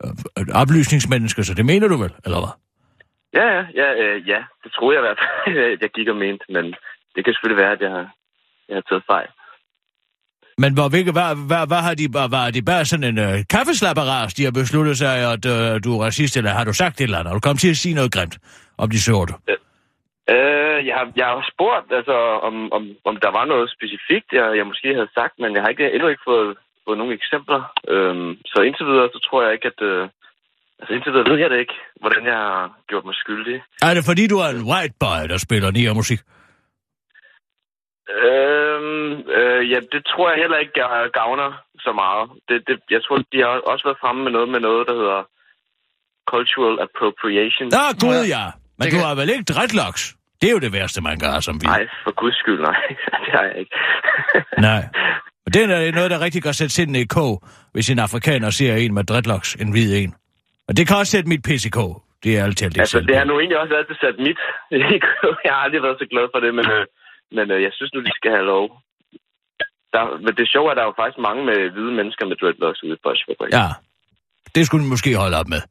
Speaker 5: og, et oplysningsmenneske, så det mener du vel, eller hvad?
Speaker 7: Ja, ja, ja, øh, ja. Det troede jeg i hvert fald, jeg gik og mente, men det kan selvfølgelig være, at jeg har, jeg har taget fejl.
Speaker 5: Men hvor, hvilke, hvad, hvad, hvad har de, hvad, hvad er de bare sådan en øh, kaffeslapperas, de har besluttet sig, at øh, du er racist, eller har du sagt et eller andet? Har du kommet til at sige noget grimt om de sorte?
Speaker 7: Øh, jeg, har, jeg har spurgt, altså, om, om, om der var noget specifikt, jeg, jeg måske havde sagt, men jeg har ikke, endnu ikke fået, fået nogle eksempler. Øhm, så indtil videre, så tror jeg ikke, at... Øh, altså indtil videre ved jeg det ikke, hvordan jeg har gjort mig skyldig.
Speaker 5: Er det fordi, du er en white boy, der spiller nier musik?
Speaker 7: Øhm, øh, ja, det tror jeg heller ikke ga- gavner så meget. Det, det, jeg tror, de har også været fremme med noget med noget, der hedder cultural appropriation.
Speaker 5: Ah, gud ja. Men
Speaker 4: Det
Speaker 5: du
Speaker 4: kan-
Speaker 5: har vel ikke dreadlocks? Det er jo det værste, man gør som vi.
Speaker 7: Nej, for guds skyld, nej. det har jeg ikke.
Speaker 5: Nej. Det er noget, der rigtig kan sætte sindene i kog, hvis en afrikaner ser en med dreadlocks, en hvid en. Og det kan også sætte mit pis i kog. Det er altid det
Speaker 7: Altså, det har nu egentlig også altid sat mit. jeg har aldrig været så glad for det, men, øh, men øh, jeg synes nu, de skal have lov. Der, men det sjove er, at der er jo faktisk mange med hvide mennesker med dreadlocks ude i Bosch
Speaker 5: Ja, det skulle du måske holde op med.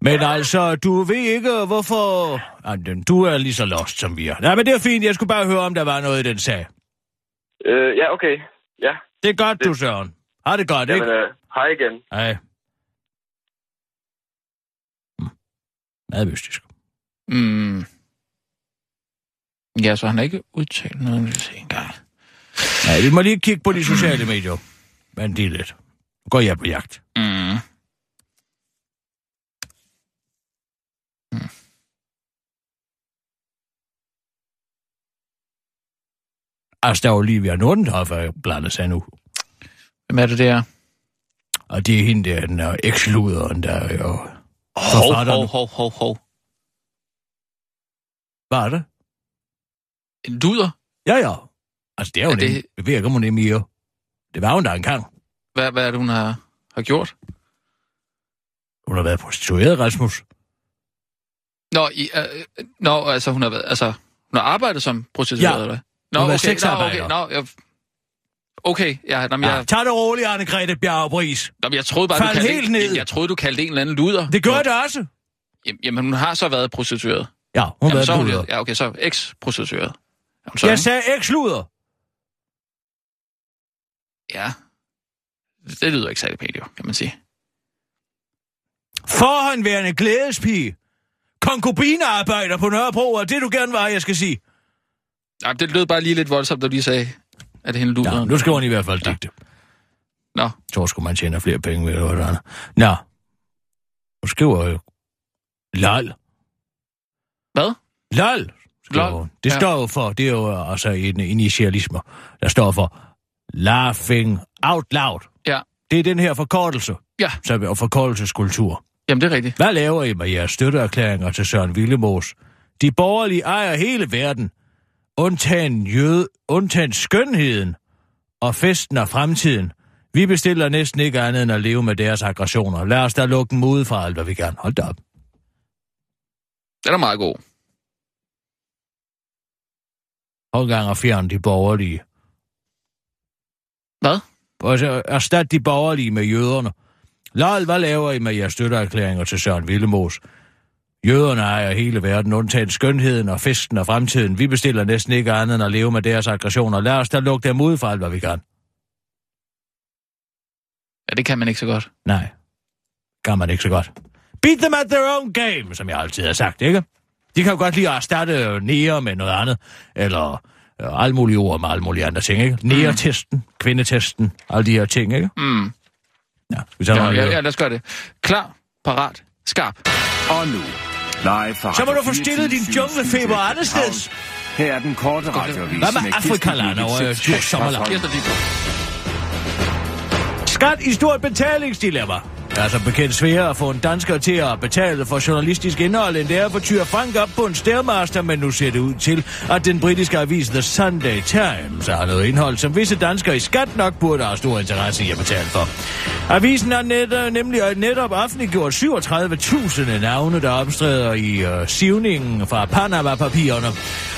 Speaker 5: Men altså, du ved ikke, hvorfor... Jamen, du er lige så lost som vi er. Nej, men det er fint. Jeg skulle bare høre, om der var noget i den sag.
Speaker 7: Øh, ja, okay. Ja,
Speaker 5: Det er godt, du, Søren. Har det godt, ikke?
Speaker 7: jamen, øh, hej igen.
Speaker 5: Nej. Hmm. Meget mystisk.
Speaker 4: Mm. Ja, så han har ikke udtalt noget, vi se engang.
Speaker 5: Nej, vi må lige kigge på de sociale medier. Men det er lidt. Går jeg på jagt.
Speaker 4: Mm.
Speaker 5: Altså, der er Olivia Nordenhoff, der blandet sig nu.
Speaker 4: Hvem er det der?
Speaker 5: Og det er hende der, den er eksluderen, der er jo...
Speaker 4: Hov, hov, hov, hov, hov.
Speaker 5: Hvad er det?
Speaker 4: En duder?
Speaker 5: Ja, ja. Altså, det er jo
Speaker 4: Er det-
Speaker 5: det... Om hun er mere. Det var hun da engang.
Speaker 4: Hvad, hvad er det, hun har, har gjort?
Speaker 5: Hun har været prostitueret, Rasmus.
Speaker 4: Nå, i, øh, nå, altså hun har været, altså, hun har arbejdet som prostitueret,
Speaker 5: Ja.
Speaker 4: eller Nå, okay, nå,
Speaker 5: sexarbejder.
Speaker 4: okay, nå, jeg, okay, ja, nå, men
Speaker 5: Ja.
Speaker 4: jeg,
Speaker 5: Tag det roligt, Anne-Grethe Bjergbris.
Speaker 4: nå, jeg troede bare,
Speaker 5: Fald
Speaker 4: du kaldte,
Speaker 5: helt
Speaker 4: en-
Speaker 5: ned.
Speaker 4: jeg troede, du kaldte en eller anden luder.
Speaker 5: Det gør det også.
Speaker 4: Jamen, Jamen, hun har så været prostitueret.
Speaker 5: Ja, hun har
Speaker 4: Jamen,
Speaker 5: været
Speaker 4: så er hun,
Speaker 5: luder.
Speaker 4: ja, okay, så eks-prostitueret. Er
Speaker 5: Jeg
Speaker 4: ikke?
Speaker 5: sagde eksluder.
Speaker 4: Ja. Det lyder ikke særlig pænt, jo, kan man sige.
Speaker 5: Forhåndværende glædespige. Konkubinearbejder på Nørrebro, og det du gerne var, jeg skal sige.
Speaker 4: Nej, det lød bare lige lidt voldsomt, da du lige sagde, at det hende luder.
Speaker 5: Ja, nu skal hun i hvert fald digte.
Speaker 4: Nå,
Speaker 5: Så skulle man tjene flere penge ved det, eller andet. Nå. Hun skriver jo... LOL.
Speaker 4: hvad?
Speaker 5: LOL. skriver
Speaker 4: Lol.
Speaker 5: Det
Speaker 4: ja.
Speaker 5: står jo for, det er jo altså en initialisme, der står for laughing out loud.
Speaker 4: Ja.
Speaker 5: Det er den her forkortelse,
Speaker 4: Ja,
Speaker 5: som er forkortelseskultur.
Speaker 4: jamen det er rigtigt.
Speaker 5: Hvad laver I med jeres støtteerklæringer til Søren Villemos? De borgerlige ejer hele verden. Undtagen, jøde, undtagen skønheden og festen og fremtiden. Vi bestiller næsten ikke andet end at leve med deres aggressioner. Lad os da lukke dem ud fra alt, hvad vi gerne. Hold da op.
Speaker 4: Den er meget god.
Speaker 5: Hold gang og fjern de borgerlige.
Speaker 4: Hvad?
Speaker 5: Altså, erstat de borgerlige med jøderne. Lal, hvad laver I med jeres støtteerklæringer til Søren Villemos? Jøderne ejer hele verden, undtaget skønheden og festen og fremtiden. Vi bestiller næsten ikke andet end at leve med deres aggressioner. Lad os da lukke dem ud for alt, hvad vi kan.
Speaker 4: Ja, det kan man ikke så godt.
Speaker 5: Nej, kan man ikke så godt. Beat them at their own game, som jeg altid har sagt, ikke? De kan jo godt lide at erstatte nære med noget andet, eller øh, alle mulige ord med alle mulige andre ting, ikke? Nære-testen, kvindetesten, alle de her ting, ikke?
Speaker 4: Mm.
Speaker 5: Ja, vi tager
Speaker 4: Ja,
Speaker 5: noget
Speaker 4: ja, ja, lad os gøre det. Klar, parat, skarp.
Speaker 2: Og nu, live fra
Speaker 5: Så må du få stillet din
Speaker 2: 24syv
Speaker 5: junglefeber
Speaker 2: Studio
Speaker 5: andet steds.
Speaker 2: Her er den korte radiovis
Speaker 5: Hvad med Afrikaland over
Speaker 2: Schøtz
Speaker 5: Djurs Sommerland? Skat i stort betalingsdilemma. Det er som bekendt sværere at få en dansker til at betale for journalistisk indhold, end det er for Tyr Frank op på en stærmaster, men nu ser det ud til, at den britiske avis The Sunday Times har noget indhold, som visse danskere i skat nok burde have stor interesse i at betale for. Avisen har net, nemlig øh, netop offentliggjort 37.000 navne, der opstræder i uh, sivningen fra Panama-papirerne.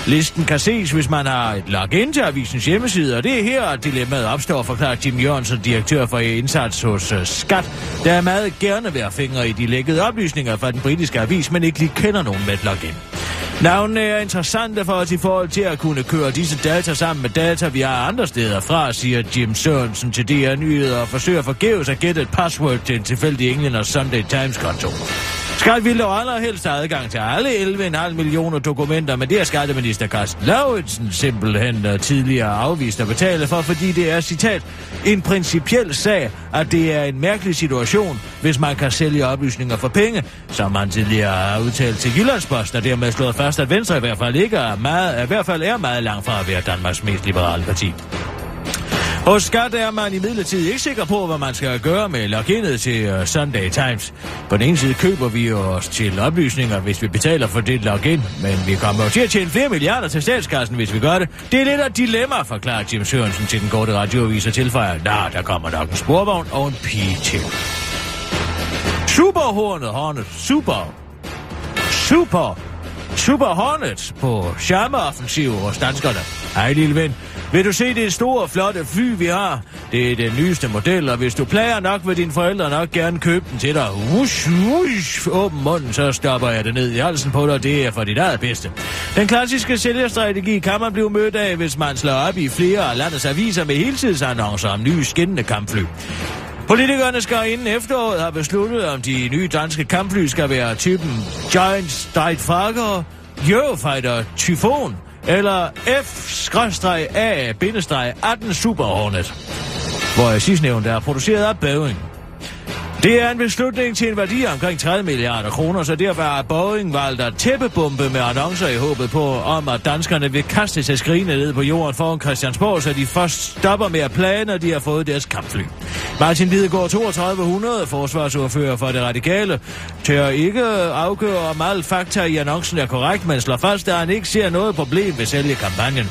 Speaker 5: Listen kan ses, hvis man har et login til avisens hjemmeside, og det er her, at dilemmaet opstår, forklarer Jim Jørgensen, direktør for indsats hos uh, Skat, der er meget gerne vil at fingre i de lækkede oplysninger fra den britiske avis, men ikke lige kender nogen med et login. Navnene er interessante for os i forhold til at kunne køre disse data sammen med data, vi har andre steder fra, siger Jim Sørensen til DR Nyheder og forsøger forgæves at gætte et password til en tilfældig englænders Sunday Times-konto. Skat ville dog allerhelst have adgang til alle 11,5 millioner dokumenter, men det er skatteminister Carsten Lauritsen simpelthen øh, tidligere afvist at betale for, fordi det er, citat, en principiel sag, at det er en mærkelig situation, hvis man kan sælge oplysninger for penge, som man tidligere har udtalt til Jyllandsposten, og dermed slået fast, at Venstre i hvert fald ikke er meget, i hvert fald er meget langt fra at være Danmarks mest liberale parti. Hos Skat er man i midlertid ikke sikker på, hvad man skal gøre med loginet til øh, Sunday Times. På den ene side køber vi os til oplysninger, hvis vi betaler for det login, men vi kommer jo til at tjene flere milliarder til statskassen, hvis vi gør det. Det er lidt af et dilemma, forklarer Jim Sørensen til den korte radioavis og tilføjer, Nå, der kommer nok en sporvogn og en pige til. Superhornet, Hornet, super, super, super Hornet på charmeoffensiv hos danskerne. Hej lille ven, vil du se det store, flotte fly, vi har? Det er den nyeste model, og hvis du plager nok, vil dine forældre nok gerne købe den til dig. Wush, wush, åben munden, så stopper jeg det ned i halsen på dig, det er for dit eget bedste. Den klassiske sælgerstrategi kan man blive mødt af, hvis man slår op i flere af landets aviser med heltidsannoncer om nye skinnende kampfly. Politikerne skal inden efteråret have besluttet, om de nye danske kampfly skal være typen Giant Strike Eurofighter Typhoon eller F-A-18 Super Hornet, hvor jeg sidst nævnte er produceret af Boeing. Det er en beslutning til en værdi af omkring 30 milliarder kroner, så derfor har Boeing valgt at tæppebombe med annoncer i håbet på, om at danskerne vil kaste sig skrigende ned på jorden foran Christiansborg, så de først stopper med at plage, når de har fået deres kampfly. Martin Lidegaard 3200, forsvarsordfører for det radikale, tør ikke afgøre, om alle fakta i annoncen er korrekt, men slår fast, at han ikke ser noget problem ved selve kampagnen.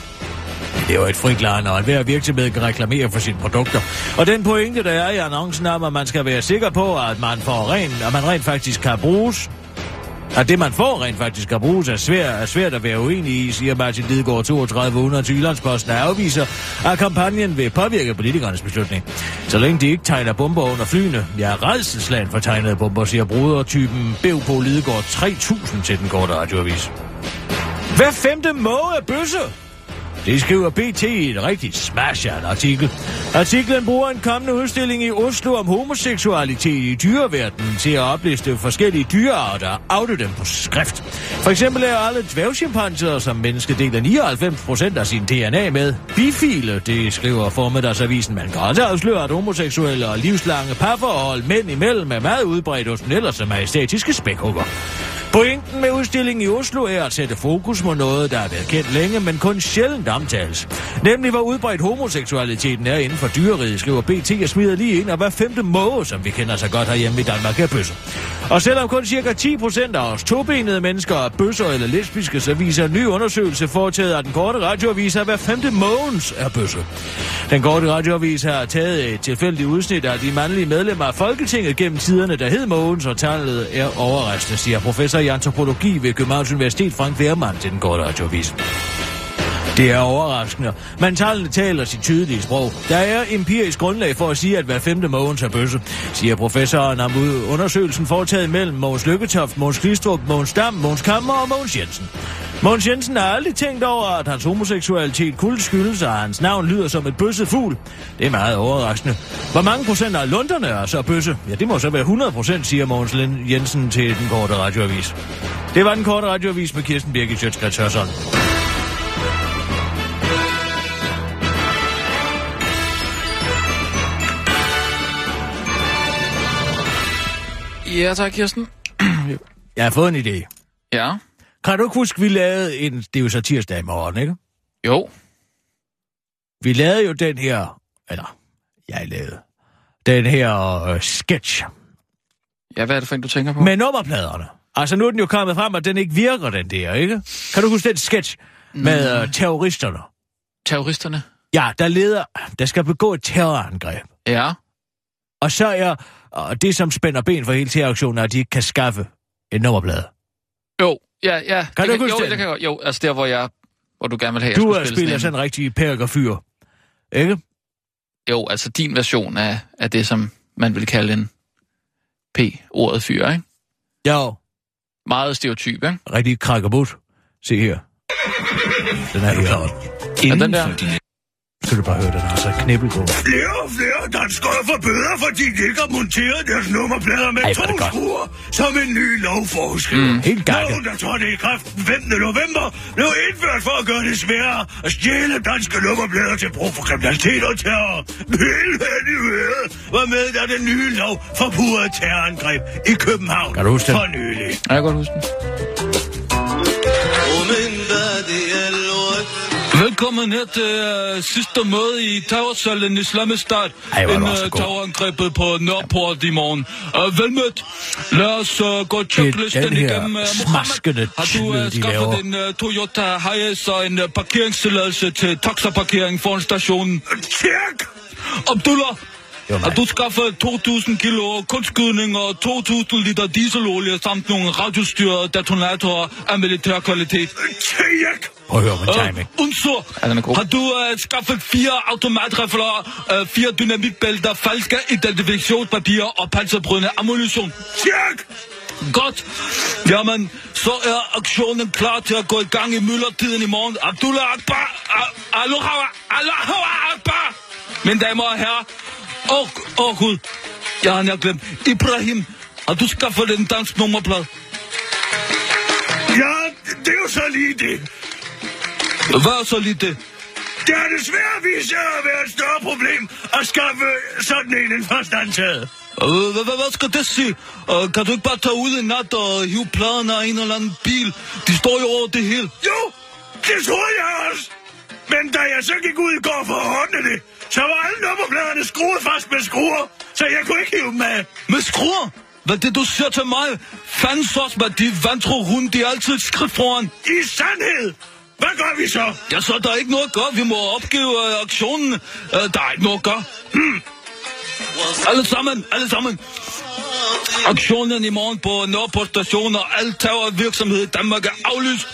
Speaker 5: Det er jo et frit land, og enhver virksomhed kan reklamere for sine produkter. Og den pointe, der er i annoncen om, at man skal være sikker på, at man, får ren, at man rent faktisk kan bruges, at det, man får rent faktisk kan bruges, er svært, er svært at være uenig i, siger Martin Lidegaard 3200 til Jyllandsposten, og afviser, at kampagnen vil påvirke politikernes beslutning. Så længe de ikke tegner bomber under flyene, jeg er redselsland for tegnede bomber, siger brudertypen Bev på Lidegaard 3000 til den korte radioavis. Hver femte måge er bøsse! Det skriver BT i et rigtig smashat artikel. Artiklen bruger en kommende udstilling i Oslo om homoseksualitet i dyreverdenen til at opliste forskellige dyrearter og afdø dem på skrift. For eksempel er alle dværgchimpanser, som menneske deler 99% af sin DNA med, bifile, det skriver formiddagsavisen. Man kan også afsløre, at homoseksuelle og livslange parforhold mænd imellem er meget udbredt hos den ellers majestætiske spækhugger. Pointen med udstillingen i Oslo er at sætte fokus på noget, der har været kendt længe, men kun sjældent omtales. Nemlig hvor udbredt homoseksualiteten er inden for dyreriget, skriver BT og smider lige ind, og hver femte måge, som vi kender så godt herhjemme i Danmark, er bøsser. Og selvom kun cirka 10% af os tobenede mennesker er bøsser eller lesbiske, så viser en ny undersøgelse foretaget af den korte radioavis, at hver femte mågens er bøsse. Den korte radioavis har taget et tilfældigt udsnit af de mandlige medlemmer af Folketinget gennem tiderne, der hed Mogens, og tallet er overraskende, siger professor i antropologi ved Københavns Universitet Frank Wehrmann til den korte radiovis. Det er overraskende, men tallene taler sit tydelige sprog. Der er empirisk grundlag for at sige, at hver femte Mogens er bøsse, siger professoren om undersøgelsen foretaget mellem Mogens Lykketoft, Mogens Glistrup, Mogens Dam, Mogens Kammer og Mogens Jensen. Mogens Jensen har aldrig tænkt over, at hans homoseksualitet kunne skyldes, at hans navn lyder som et bøsset fugl. Det er meget overraskende. Hvor mange procent af lunderne er så bøsse? Ja, det må så være 100 procent, siger Mogens Jensen til den korte radioavis. Det var den korte radioavis med Kirsten Birgit Sjøtskrets
Speaker 4: Ja, tak, Kirsten.
Speaker 5: Jeg har fået en idé.
Speaker 4: Ja.
Speaker 5: Kan du ikke huske, vi lavede en... Det er jo så tirsdag i morgen, ikke?
Speaker 4: Jo.
Speaker 5: Vi lavede jo den her... Eller, jeg lavede... Den her øh, sketch
Speaker 4: Ja, hvad er det for en, du tænker på?
Speaker 5: med nummerpladerne. Altså, nu er den jo kommet frem, at den ikke virker, den der, ikke? Kan du huske den sketch med øh, terroristerne?
Speaker 4: Terroristerne?
Speaker 5: Ja, der leder... Der skal begå et terrorangreb.
Speaker 4: Ja.
Speaker 5: Og så er og det, som spænder ben for hele terroraktionen, er, at de ikke kan skaffe en nummerplade.
Speaker 4: Jo, ja, ja.
Speaker 5: Kan
Speaker 4: det
Speaker 5: du huske
Speaker 4: jo, det kan jeg. Jo, altså der, hvor jeg... Hvor du gerne vil have, jeg
Speaker 5: Du
Speaker 4: skulle
Speaker 5: er
Speaker 4: spille
Speaker 5: spiller
Speaker 4: sådan
Speaker 5: sådan en rigtig perkerfyr. Ikke?
Speaker 4: Jo, altså din version af, af det, som man vil kalde en P-ordet fyr, ikke?
Speaker 5: Jo,
Speaker 4: Meget stereotyp, ikke?
Speaker 5: rigtig krakkebut. Se her. Den er her.
Speaker 4: Ja, den der.
Speaker 5: Skal du bare høre, den har så knibbelgod.
Speaker 8: Flere og flere danskere får bøder, fordi de ikke har monteret deres nummerplader med
Speaker 5: Ej,
Speaker 8: to
Speaker 5: er
Speaker 8: skruer, som en ny lov foreskriver.
Speaker 5: Mm, helt gakket.
Speaker 8: Loven, der trådte i kraft den 15. november, blev indført for at gøre det sværere at stjæle danske nummerplader til brug for kriminalitet og terror. Hele heldigheden var med, da den nye lov forpurrede terrorangreb i København
Speaker 5: Kan du huske den?
Speaker 8: for nylig.
Speaker 4: Ja, jeg kan godt huske den.
Speaker 9: Velkommen her til uh, sidste møde i terrorsalen Islamistad.
Speaker 5: Ej, hvor er du
Speaker 9: en
Speaker 5: også
Speaker 9: uh,
Speaker 5: god.
Speaker 9: terrorangrebet på Nørreport i morgen. Uh, velmødt. Lad os uh, gå checklisten
Speaker 5: den her
Speaker 9: igennem. Uh, Mohammed, har du uh,
Speaker 5: de
Speaker 9: skaffet en uh, Toyota Hiace og en uh, parkeringstilladelse til taxaparkering foran stationen?
Speaker 8: Tjek!
Speaker 9: Abdullah,
Speaker 5: Jo,
Speaker 9: har du skaffet 2.000 kilo kunstgødning og 2.000 liter dieselolie samt nogle radiostyrede detonatorer af militær kvalitet?
Speaker 8: Tjek!
Speaker 5: Prøv at høre med timing.
Speaker 9: Uh,
Speaker 4: god.
Speaker 9: har du uh, skaffet fire automatrifler, uh, fire dynamitbælter, falske identifikationspapirer og panserbrydende ammunition?
Speaker 8: Tjek!
Speaker 9: Godt. Jamen, så er aktionen klar til at gå i gang i myldretiden i morgen. Abdullah Akbar! Aloha! Akbar! Mine damer og herrer. Åh, oh, oh, Gud. Jeg har nær glemt. Ibrahim, har du skaffet en dansk nummerplade?
Speaker 8: Ja, det er jo så lige det.
Speaker 9: Hvad er så lige det?
Speaker 8: Det har desværre vist sig at være et større problem at skaffe sådan en end først antaget.
Speaker 9: Øh, Hvad, skal det sige? Uh, kan du ikke bare tage ud i nat og hive pladerne af en eller anden bil? De står jo over det hele.
Speaker 8: Jo, det troede jeg også. Men da jeg så gik ud i går for at ordne det, så var alle nummerpladerne skruet fast med skruer, så jeg kunne ikke hive dem af.
Speaker 9: Med skruer? Hvad er det, du siger til mig? Fandens også, hvad de vantro hunde, de er altid skridt foran.
Speaker 8: I sandhed! Hvad gør vi så?
Speaker 9: Ja, så er der ikke noget at gøre. Vi må opgive uh, aktionen. Uh, der er ikke noget at gøre. Hmm. Alle sammen, alle sammen. Aktionen i morgen på Nørreport station og al terrorvirksomhed i Danmark er aflyst.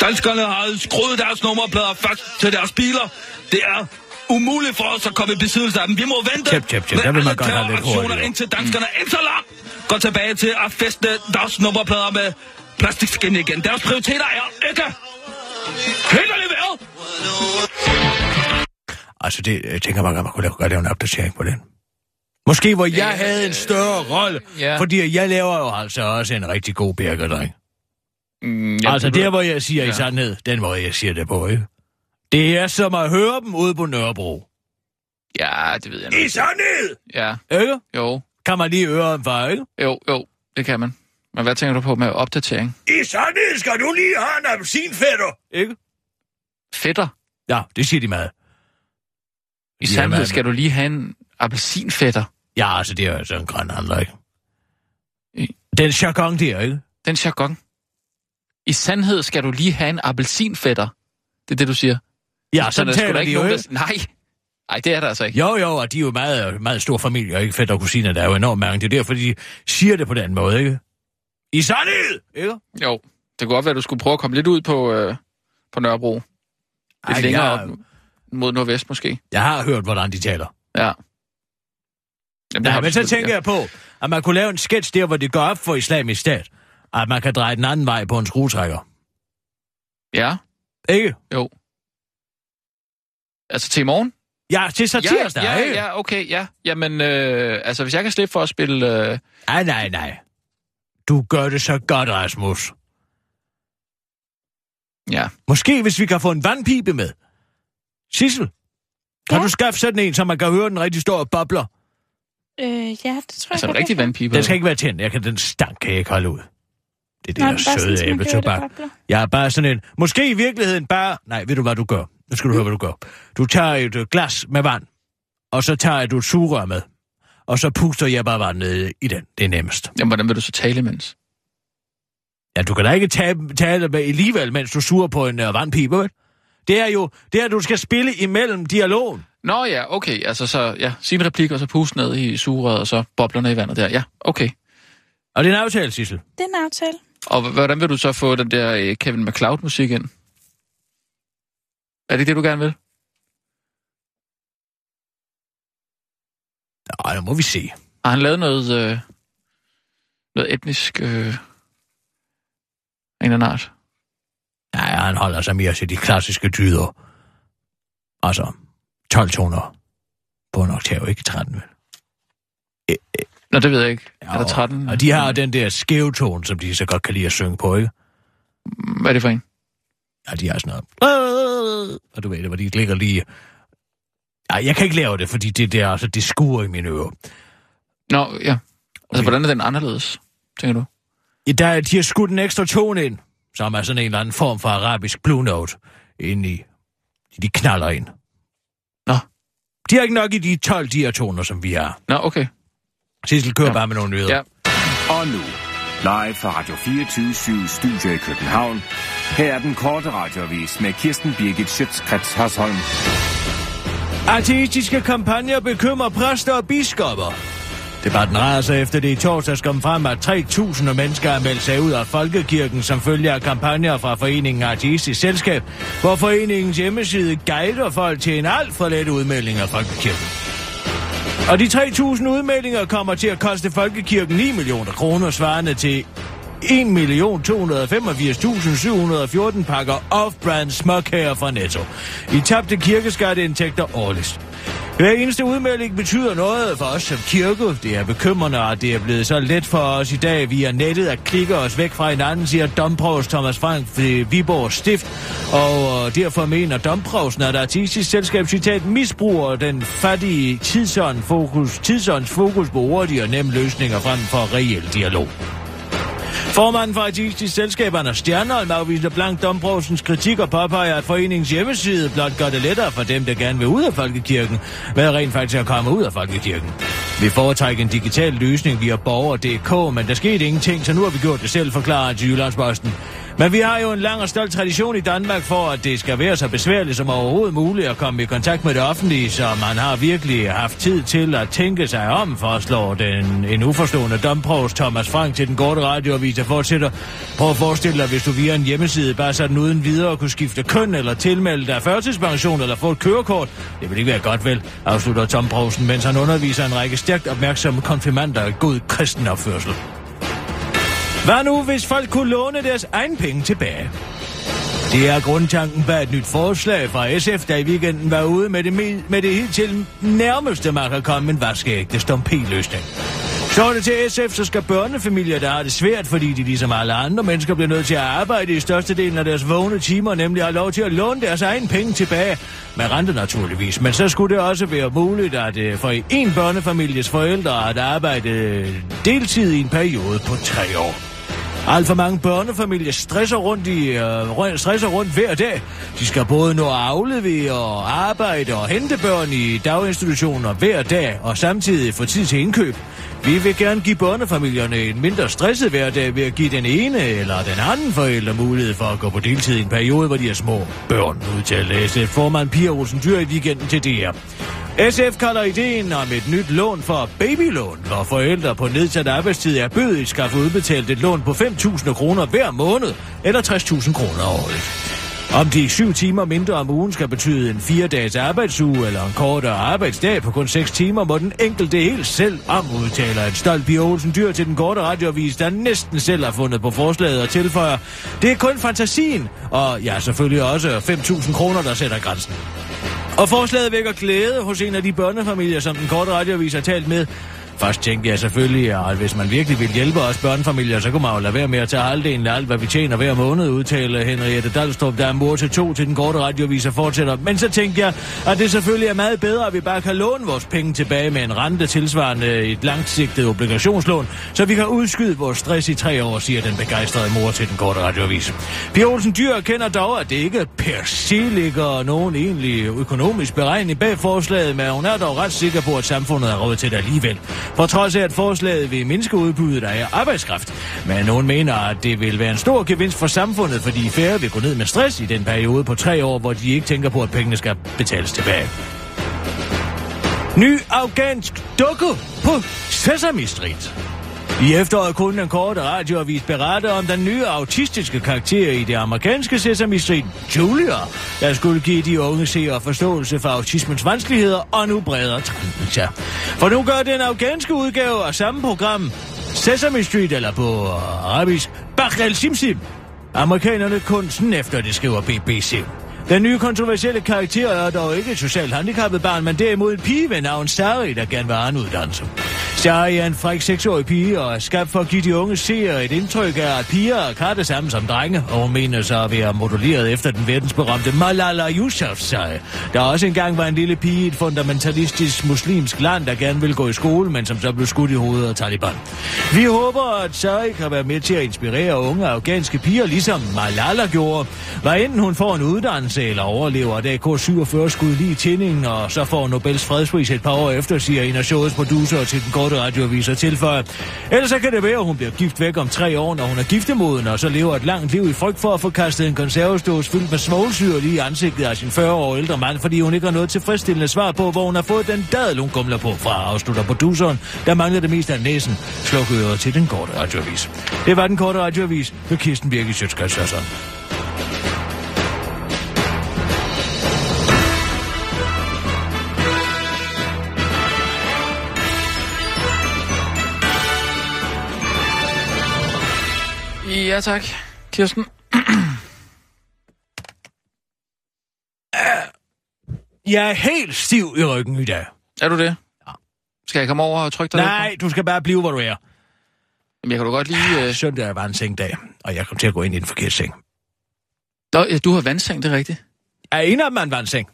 Speaker 9: Danskerne har skruet deres nummerplader fast til deres biler. Det er umuligt for os at komme i besiddelse af dem. Vi må vente
Speaker 5: Tjep, tjep, tjep.
Speaker 9: med
Speaker 5: Der vil man
Speaker 9: alle terroraktioner, indtil danskerne mm. indtaler går tilbage til at feste deres nummerplader med plastikskin igen. Deres prioriteter er ikke helt leveret.
Speaker 5: Altså, det, jeg tænker bare, at man kunne lave, godt lave en opdatering på den. Måske hvor jeg
Speaker 4: Øh,
Speaker 5: havde en større rolle,
Speaker 4: ja.
Speaker 5: fordi jeg laver jo altså også en rigtig god birkedreng.
Speaker 4: Mm,
Speaker 5: altså,
Speaker 4: det
Speaker 5: der hvor jeg siger. Ja. i sandhed, den måde jeg siger det på, ikke? Det er som at høre dem ude på Nørrebro.
Speaker 4: Ja, det ved jeg
Speaker 8: I
Speaker 4: nu.
Speaker 8: sandhed!
Speaker 4: Ja,
Speaker 5: Ikke?
Speaker 4: jo,
Speaker 5: Kan man lige høre dem ikke?
Speaker 4: jo, jo, det kan man. Men hvad tænker du på med opdatering?
Speaker 8: I sandhed skal du lige have en appelsinfætter.
Speaker 5: Ikke?
Speaker 4: Fætter?
Speaker 5: Ja, det siger de meget.
Speaker 4: I
Speaker 5: Ja,
Speaker 4: sandhed
Speaker 5: men-
Speaker 4: skal du lige have en appelsinfætter.
Speaker 5: Ja, altså, det er sådan en grøn handler, ikke?
Speaker 4: I-
Speaker 5: Den jargon der, ikke?
Speaker 4: Den jargon. I sandhed skal du lige have en appelsinfætter. Det er det, du siger.
Speaker 5: Ja,
Speaker 4: Så der
Speaker 5: taler de jo,
Speaker 4: nogen, der... Nej. Nej, det er der altså ikke.
Speaker 5: Jo, jo, og de er jo meget, meget store familier, ikke? Fætter og kusiner, der er jo enormt mange. Det er derfor, de siger det på den måde, ikke? I sandhed, ikke?
Speaker 4: Jo, det kunne godt være, at du skulle prøve at komme lidt ud på, øh, på Nørrebro. Lidt
Speaker 5: Ej,
Speaker 4: længere
Speaker 5: jeg-
Speaker 4: op mod nordvest måske.
Speaker 5: Jeg har hørt, hvordan de taler.
Speaker 4: Ja. Jamen, har
Speaker 5: men så tænker jeg på, at man kunne lave en sketch der, hvor det går op for islamisk stat. At man kan dreje den anden vej på en skruetrækker.
Speaker 4: Ja,
Speaker 5: Ikke?
Speaker 4: jo. Altså til i morgen?
Speaker 5: Ja, til så tirsdag,
Speaker 4: ja, ja, ja, okay, ja. Jamen, øh, altså hvis jeg kan slippe for at spille... Øh,
Speaker 5: Nej, nej, nej. Du gør det så godt, Rasmus.
Speaker 4: ja,
Speaker 5: Måske hvis vi kan få en vandpipe med. Sissel, kan
Speaker 6: Ja?
Speaker 5: du skaffe sådan en, så man kan høre den rigtig store bobler?
Speaker 6: Øh, ja, det tror jeg
Speaker 4: altså en rigtig
Speaker 6: kan.
Speaker 4: vandpipe.
Speaker 5: Den skal ikke være tændt. Jeg kan, den stank kan jeg ikke holde ud. Det
Speaker 6: Nå,
Speaker 5: er det
Speaker 6: bare
Speaker 5: der
Speaker 6: sådan,
Speaker 5: søde
Speaker 6: så det
Speaker 5: æbletobak.
Speaker 6: bobler.
Speaker 5: Jeg er bare sådan en... Måske i virkeligheden bare... Nej, ved du hvad du gør? Nu skal du høre, hvad du gør. Du tager et øh, glas med vand, og så tager du et sugerør med. Og så puster jeg bare vand ned i den. Det er nemmest.
Speaker 4: Jamen, hvordan vil du så tale imens?
Speaker 5: Ja, du kan da ikke tage, tale med alligevel, mens du suger på en uh, vandpipe, vel? Det er jo det, at du skal spille imellem dialogen.
Speaker 4: Nå ja, okay. Altså så, ja, sig en replik, og så pust ned i sugerøret, og så boblerne i vandet der. Ja, okay.
Speaker 5: Og det er en aftale, Sissel.
Speaker 6: Det er en aftale.
Speaker 4: Og hvordan vil du så få den der øh, Kevin MacLeod-musik ind? Er det det, du gerne vil?
Speaker 5: Nej, nu må vi se.
Speaker 4: Har han lavet noget, øh, noget etnisk øh, en eller art?
Speaker 5: Nej, han holder sig mere til de klassiske dyder. Altså, 12 toner på en oktav, ikke 13, vel?
Speaker 4: Nå, det ved jeg ikke.
Speaker 5: Ja,
Speaker 4: er der 13?
Speaker 5: Og de har den der skæve tone, som de så godt kan lide at synge på, ikke?
Speaker 4: Hvad er det for en?
Speaker 5: Ja, de har sådan noget... Og du ved det, hvor de ligger lige... Ja, jeg kan ikke lave det, fordi det der, altså, det skuer i mine ører.
Speaker 4: Nå, ja. Altså,
Speaker 5: Okay.
Speaker 4: hvordan er den anderledes, tænker du?
Speaker 5: I dag, de har skudt en ekstra tone ind, som er sådan en eller anden form for arabisk blue note, ind i... De knaller ind.
Speaker 4: Nå.
Speaker 5: De har ikke nok i de 12 diatoner, som vi har.
Speaker 4: Nå, okay.
Speaker 5: Sissel kører
Speaker 4: Ja.
Speaker 5: bare med nogle nyheder.
Speaker 4: Ja.
Speaker 2: Og nu, live fra Radio 24 Studio i København. Her er den korte radiovis med Kirsten Birgit Schøtzgrads Hasholm.
Speaker 5: Ateistiske kampagner bekymrer præster og biskopper. Debatten raser efter det i torsdags kom frem, at 3.000 mennesker har meldt sig ud af folkekirken som følge af kampagner fra foreningen Ateistisk Selskab, hvor foreningens hjemmeside guider folk til en alt for let udmelding af folkekirken. Og de 3.000 udmeldinger kommer til at koste folkekirken 9 millioner kroner, svarende til 1.285.714 pakker off-brand småkager fra Netto. I tabte kirkeskatteindtægter årligt. Hver eneste udmelding betyder noget for os som kirke. Det er bekymrende, at det er blevet så let for os i dag via nettet at klikke os væk fra hinanden, siger domprovst Thomas Frank ved Viborg Stift. Og øh, derfor mener domprovsten, at artistisk selskab citat misbruger den fattige tidsånd fokus, tidsånds fokus på hurtige og nemme løsninger frem for reel dialog. Formanden for Artistisk Selskab, Anders Stjernholm, afviser blankt domprovsens kritik og påpeger, at foreningens hjemmeside blot gør det lettere for dem, der gerne vil ud af folkekirken, hvad rent faktisk er at komme ud af folkekirken. Vi foretrækker en digital løsning via borger.dk, men der skete ingenting, så nu har vi gjort det selv, forklarer til Jyllandsposten. Men vi har jo en lang og stolt tradition i Danmark for, at det skal være så besværligt som overhovedet muligt at komme i kontakt med det offentlige, så man har virkelig haft tid til at tænke sig om, foreslår den en uforstående domprovst Thomas Frank til den korte radioavis, der fortsætter. Prøv at forestille dig, hvis du via en hjemmeside bare sådan uden videre kunne skifte køn eller tilmelde dig førtidspension eller få et kørekort. Det vil ikke være godt vel, afslutter Tom Provsen, mens han underviser en række stærkt opmærksomme konfirmander i god kristen opførsel. Hvad nu, hvis folk kunne låne deres egen penge tilbage? Det er grundtanken bag et nyt forslag fra SF, der i weekenden var ude med det, med det helt til nærmeste, man kan komme en vaskeægte så er det til SF, så skal børnefamilier, der har det svært, fordi de ligesom alle andre mennesker bliver nødt til at arbejde i størstedelen af deres vågne timer, nemlig har lov til at låne deres egen penge tilbage. Med rente naturligvis, men så skulle det også være muligt at øh, for en børnefamilies forældre at arbejde øh, deltid i en periode på tre år. Alt for mange børnefamilier stresser rundt, i, øh, stresser rundt hver dag. De skal både nå at aflevere og arbejde og hente børn i daginstitutioner hver dag, og samtidig få tid til indkøb. Vi vil gerne give børnefamilierne en mindre stresset hverdag ved at give den ene eller den anden forælder mulighed for at gå på deltid i en periode, hvor de er små børn, udtalte SF formand Pia Olsen Dyr i weekenden til DR. SF kalder ideen om et nyt lån for babylån, hvor forældre på nedsat arbejdstid er bødigt skal få udbetalt et lån på 5.000 kroner hver måned, eller 60.000 kroner årligt. Om de syv timer mindre om ugen skal betyde en fire dages arbejdsuge eller en kortere arbejdsdag på kun 6 timer, må den enkelte helt selv om udtaler en stolt Pia Olsen Dyr til den korte radiovis, der næsten selv har fundet på forslaget og tilføjer, det er kun fantasien, og ja, selvfølgelig også 5.000 kroner, der sætter grænsen. Og forslaget vækker glæde hos en af de børnefamilier, som den korte radioavis har talt med. Først tænkte jeg selvfølgelig, at hvis man virkelig vil hjælpe os børnefamilier, så kunne man jo lade være med at tage halvdelen af alt, hvad vi tjener hver måned, udtaler Henriette Dahlstrup, der er mor til to til den korte radiovis og fortsætter. Men så tænkte jeg, at det selvfølgelig er meget bedre, at vi bare kan låne vores penge tilbage med en rente tilsvarende et langsigtet obligationslån, så vi kan udskyde vores stress i tre år, siger den begejstrede mor til den korte radiovis. Pia Olsen Dyr kender dog, at det ikke per se ligger nogen egentlig økonomisk beregning bag forslaget, men hun er dog ret sikker på, at samfundet har råd til det alligevel. På trods af, at forslaget vil mindske udbuddet af arbejdskraft. Men nogen mener, at det vil være en stor gevinst for samfundet, fordi færre vil gå ned med stress i den periode på tre år, hvor de ikke tænker på, at pengene skal betales tilbage. Ny afghansk dukke på Sesame Street. I efteråret kunne den korte radioavis berette om den nye autistiske karakter i det amerikanske Sesame Street, Julia, der skulle give de unge seere forståelse for autismens vanskeligheder, og nu breder trenden sig. For nu gør den afghanske udgave af samme program, Sesame Street, eller på arabisk, Bakh Simsim. amerikanerne kunsten efter, det skriver BBC. Den nye kontroversielle karakter er dog ikke et socialt handicappet barn, men derimod en pige ved navn Sari, der gerne vil have en uddannelse. Sari er en fræk seksårig pige og er skabt for at give de unge seere et indtryk af, at piger er det samme som drenge, og hun mener sig at være modelleret efter den verdensberømte Malala Yousafzai, der også engang var en lille pige i et fundamentalistisk muslimsk land, der gerne vil gå i skole, men som så blev skudt i hovedet af Taliban. Vi håber, at Sari kan være med til at inspirere unge afghanske piger, ligesom Malala gjorde. Hvad enten hun får en uddannelse eller overlever at AK-47 skud lige i tændingen, og så får Nobels fredspris et par år efter, siger en af showets producer til den korte radioavis radioaviser tilføjer. Ellers så kan det være, at hun bliver gift væk om tre år, når hun er giftemoden, og så lever et langt liv i frygt for at få kastet en konservesdås fyldt med svovlsyre lige i ansigtet af sin 40 år ældre mand, fordi hun ikke har noget tilfredsstillende svar på, hvor hun har fået den dadel, hun gumler på fra afslutter produceren, der mangler det meste af næsen, sluk øret til den korte radioavis. Det var den korte radioavis med Kirsten Birgit Sjøtskrets
Speaker 4: Ja, tak. Kirsten.
Speaker 5: Jeg er helt stiv i ryggen i dag.
Speaker 4: Er du det?
Speaker 5: Ja.
Speaker 4: Skal jeg komme over og trykke dig
Speaker 5: Nej, du skal bare blive, hvor du er.
Speaker 4: Jamen, jeg kan du godt lige... Øh...
Speaker 5: Søndag var en sengdag, og jeg kom til at gå ind i en forkert seng.
Speaker 4: Nå, ja, du har vandseng, det er rigtigt.
Speaker 5: Er en af dem en vandseng.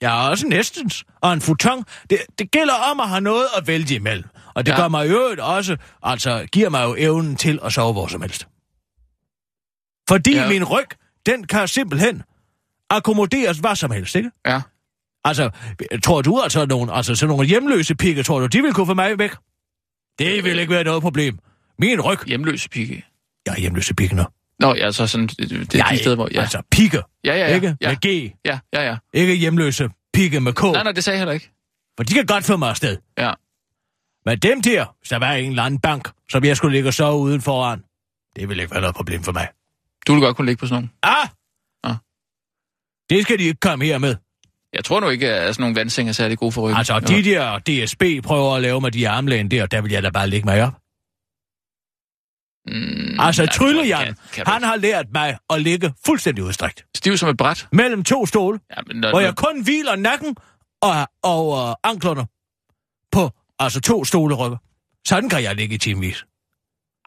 Speaker 5: Jeg har også næstens, og en futon. Det, det gælder om at have noget at vælge imellem. Og det ja. gør mig i øvrigt også, altså giver mig jo evnen til at sove hvor som helst. Fordi ja. min ryg, den kan simpelthen akkommoderes hvad som helst, ikke?
Speaker 4: Ja.
Speaker 5: Altså, tror du altså, nogen, altså sådan nogle hjemløse pikke, tror du, de vil kunne få mig væk? Det vil ikke være noget problem. Min ryg...
Speaker 4: Hjemløse pikke?
Speaker 5: Ja, hjemløse pikke nu.
Speaker 4: Nå, ja, så sådan, det, det er de steder, hvor... Ja.
Speaker 5: altså pikke.
Speaker 4: Ja, ja, ja.
Speaker 5: Ikke?
Speaker 4: Ja.
Speaker 5: Med G.
Speaker 4: Ja, ja, ja.
Speaker 5: Ikke hjemløse pikke med K.
Speaker 4: Nej, nej, det sagde jeg heller ikke.
Speaker 5: For de kan godt få mig afsted.
Speaker 4: Ja.
Speaker 5: Men dem der, der var en eller anden bank, som jeg skulle ligge og sove uden foran, det ville ikke være noget problem for mig.
Speaker 4: Du ville godt kunne ligge på sådan nogle.
Speaker 5: Ah!
Speaker 4: Ah.
Speaker 5: Det skal de ikke komme her med.
Speaker 4: Jeg tror nu ikke, at sådan nogle vandseng er særlig gode for ryggen.
Speaker 5: Altså, de der DSB prøver at lave med de armlæn der, der vil jeg da bare ligge mig op.
Speaker 4: Mm,
Speaker 5: altså, Tryllejern, han har lært mig at ligge fuldstændig udstrækt.
Speaker 4: Stiv som et bræt?
Speaker 5: Mellem to stole,
Speaker 4: ja, men når,
Speaker 5: hvor jeg kun hviler nakken og, og uh, anklerne på altså to stolerygger. Sådan kan jeg ligge i timevis.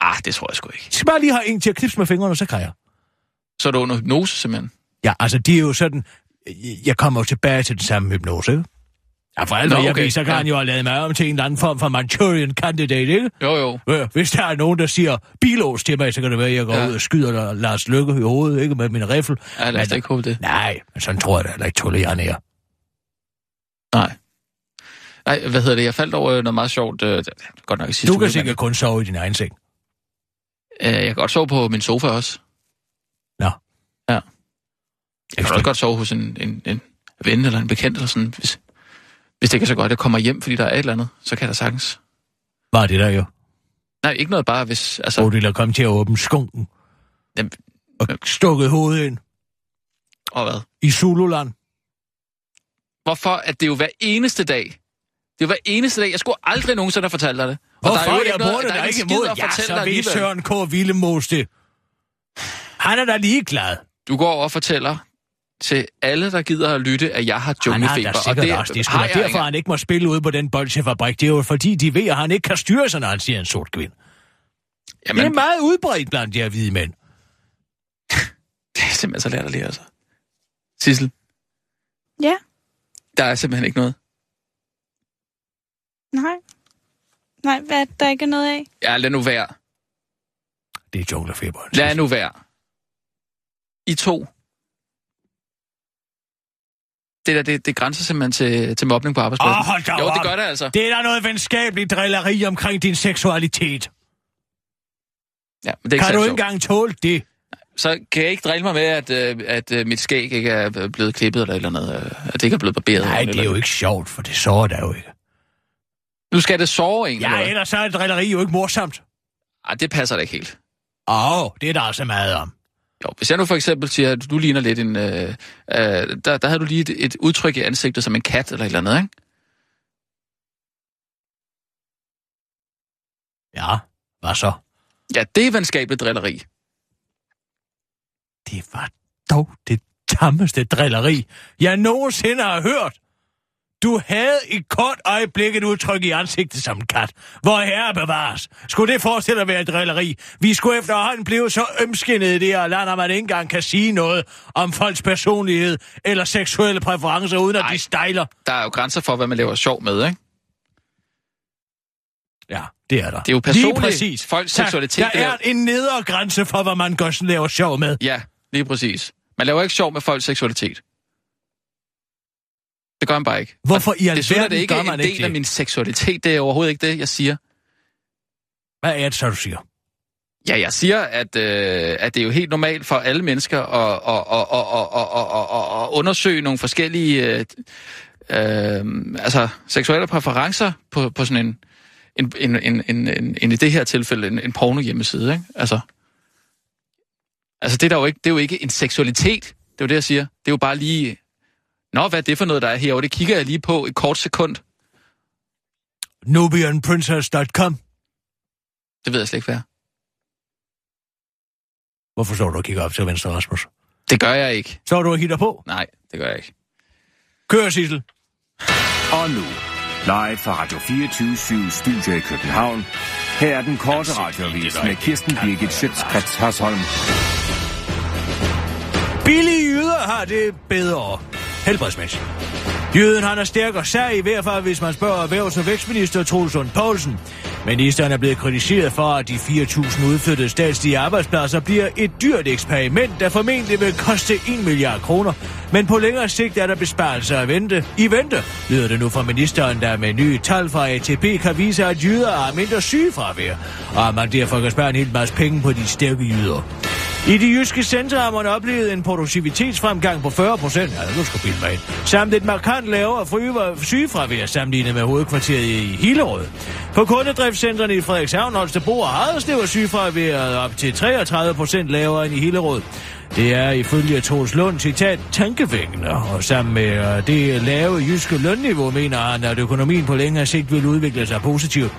Speaker 4: Ah, det tror jeg sgu ikke.
Speaker 5: Jeg skal bare lige have en til at knipse med fingrene, så kan jeg.
Speaker 4: Så er du under hypnose, simpelthen?
Speaker 5: Ja, altså, det er jo sådan... Jeg kommer jo tilbage til den samme hypnose, ikke? Ja, for alt
Speaker 4: Nå,
Speaker 5: jeg ved, så kan
Speaker 4: ja.
Speaker 5: han jo have lavet mig om til en eller anden form for Manchurian candidate, ikke?
Speaker 4: Jo, jo.
Speaker 5: Øh, Hvis der er nogen, der siger bilås til mig, så kan det være, at jeg går
Speaker 4: Ja.
Speaker 5: ud og skyder der Lars Lykke i hovedet, ikke? Med min riffel.
Speaker 4: Ja, lad os
Speaker 5: Men-
Speaker 4: ikke håbe det.
Speaker 5: Nej, men sådan tror jeg da heller ikke, Tulle Jan er.
Speaker 4: Nej. Nej, hvad hedder det? Jeg faldt over noget meget sjovt. Øh, det godt nok sidste
Speaker 5: Du
Speaker 4: uge,
Speaker 5: kan
Speaker 4: men-
Speaker 5: sikkert kun sove i din egen seng.
Speaker 4: Øh, jeg kan godt sove på min sofa også. Jeg kan også godt sove hos en, en, en ven eller en bekendt eller sådan, hvis, hvis det ikke er så godt, at jeg kommer hjem, fordi der er et eller andet, så kan da sagtens.
Speaker 5: Var det der jo.
Speaker 4: Nej, ikke noget bare, hvis... Altså,
Speaker 5: Så ville komme til at åbne skunken
Speaker 4: Jamen,
Speaker 5: og stukket hovedet ind
Speaker 4: og hvad?
Speaker 5: i Zululand.
Speaker 4: Hvorfor? At det er jo hver eneste dag. Det er jo hver eneste dag. Jeg skulle aldrig nogensinde have fortalt dig det. Og
Speaker 5: Hvorfor?
Speaker 4: der er jo
Speaker 5: jeg
Speaker 4: noget, der er ikke
Speaker 5: ikke imod.
Speaker 4: at
Speaker 5: Ja,
Speaker 4: fortælle
Speaker 5: så ved. Søren K. Villemos det. Han er da ligeglad.
Speaker 4: Du går over og fortæller til alle, der gider at lytte, at jeg har
Speaker 5: Han har
Speaker 4: junglefeber.
Speaker 5: da sikkert også. Det er sgu
Speaker 4: har
Speaker 5: da
Speaker 4: jeg
Speaker 5: derfor,
Speaker 4: ikke.
Speaker 5: han ikke må spille ude på den bolsjefabrik. Det er jo fordi, de ved, at han ikke kan styre sig, når han siger en sort kvinde.
Speaker 4: Jamen,
Speaker 5: Det er meget udbredt blandt de her hvide mænd.
Speaker 4: det er simpelthen så latterligt, altså. Sissel,
Speaker 6: Ja,
Speaker 4: der er simpelthen ikke noget.
Speaker 6: nej. Nej, hvad er det, der ikke er noget af?
Speaker 4: Ja, lad nu være.
Speaker 5: Det er junglefeber.
Speaker 4: Lad nu være. I to. Det der, det, det grænser simpelthen til, til mobning på arbejdspladsen.
Speaker 5: Åh, hold da
Speaker 4: jo, det gør det altså.
Speaker 5: Det er der noget venskabeligt drilleri omkring din seksualitet.
Speaker 4: Ja, men det er ikke
Speaker 5: Kan du ikke engang tåle det?
Speaker 4: Så kan jeg ikke drille mig med, at, øh, at øh, mit skæg ikke er blevet klippet eller eller andet. øh, At det ikke er blevet barberet.
Speaker 5: Nej, det er jo ikke sjovt, for det sårer der jo ikke.
Speaker 4: Nu skal det sove en.
Speaker 5: Ja,
Speaker 4: eller
Speaker 5: ellers så er drilleri jo ikke morsomt.
Speaker 4: Ej, det passer da ikke helt.
Speaker 5: Åh, oh, det er der altså meget om.
Speaker 4: Jo, hvis jeg nu for eksempel siger, at du ligner lidt en... Øh, øh, der, der havde du lige et, et udtryk i ansigtet som en kat eller et eller andet, ikke?
Speaker 5: Ja, hvad så?
Speaker 4: Ja, det er venskabeligt drilleri.
Speaker 5: Det var dog det tammeste drilleri, jeg nogensinde har hørt. Du havde i kort øjeblik et udtryk i ansigtet som en kat. Hvor herre bevares. Skulle det forestille at være et drilleri? Vi skulle efterhånden blive så ømskinnede i det her land, at man ikke engang kan sige noget om folks personlighed eller seksuelle præferencer, uden at
Speaker 4: Ej.
Speaker 5: de stejler.
Speaker 4: Der er jo grænser for, hvad man laver sjov med, ikke?
Speaker 5: Ja, det er der.
Speaker 4: Det er jo personligt.
Speaker 5: Lige præcis.
Speaker 4: Folks seksualitet,
Speaker 5: Der
Speaker 4: det er-
Speaker 5: er en nedre grænse for, hvad man gør laver sjov med.
Speaker 4: Ja, lige præcis. Man laver ikke sjov med folks seksualitet. Det gør man bare ikke.
Speaker 5: Hvorfor i
Speaker 4: Desuden er det
Speaker 5: alverden
Speaker 4: ikke
Speaker 5: gør
Speaker 4: en
Speaker 5: man
Speaker 4: del
Speaker 5: ikke
Speaker 4: af min seksualitet. Det er overhovedet ikke det, jeg siger.
Speaker 5: Hvad er det så, du siger?
Speaker 4: Ja, jeg siger, at, øh, at det er jo helt normalt for alle mennesker at, at, at, at, at, at, at, at undersøge nogle forskellige øh, øh, altså, seksuelle præferencer på, på sådan en, en, en, en, en, en, en i det her tilfælde, en, en porno hjemmeside. Ikke? Altså, altså det, er der jo ikke, det er jo ikke en seksualitet. Det er jo det, jeg siger. Det er jo bare lige... Nå, hvad er det for noget, der er herovre? Det kigger jeg lige på et kort sekund.
Speaker 5: Nubianprincess.com
Speaker 4: Det ved jeg slet ikke, hvad er.
Speaker 5: Hvorfor står du og kigger op til venstre, Rasmus?
Speaker 4: Det gør jeg ikke.
Speaker 5: Står du og hitter på?
Speaker 4: Nej, det gør jeg ikke.
Speaker 5: Kør, Sissel.
Speaker 2: Og nu, live fra Radio 24 Studio i København. Her er den korte radiovis med Kirsten Birgit Schøtzgrads Hasholm.
Speaker 5: Billige jyder har det bedre. Helbredsmæssigt. Jøden han er stærk og sær i hvert fald, hvis man spørger erhvervs- og vækstminister Troels Lund Poulsen. Ministeren er blevet kritiseret for, at de 4.000 udflyttede statslige arbejdspladser bliver et dyrt eksperiment, der formentlig vil koste 1 milliard kroner. Men på længere sigt er der besparelser at vente. I vente, lyder det nu fra ministeren, der med nye tal fra ATP kan vise, at jyder er mindre sygefravær, og at man derfor kan spare en hel masse penge på de stærke jyder. I de jyske centre har man oplevet en produktivitetsfremgang på 40 procent, ja, nu skal bilde mig ind, samt et markant lavere fryver- sygefravær sammenlignet med hovedkvarteret i Hillerød. På kundedriftscentrene i Frederikshavn, Holstebro og Haderslev er sygefraværet op til 33 procent lavere end i Hillerød. Det er ifølge Troels Lund citat tankevækkende, og sammen med øh, det lave jyske lønniveau mener han, at økonomien på længere sigt vil udvikle sig positivt.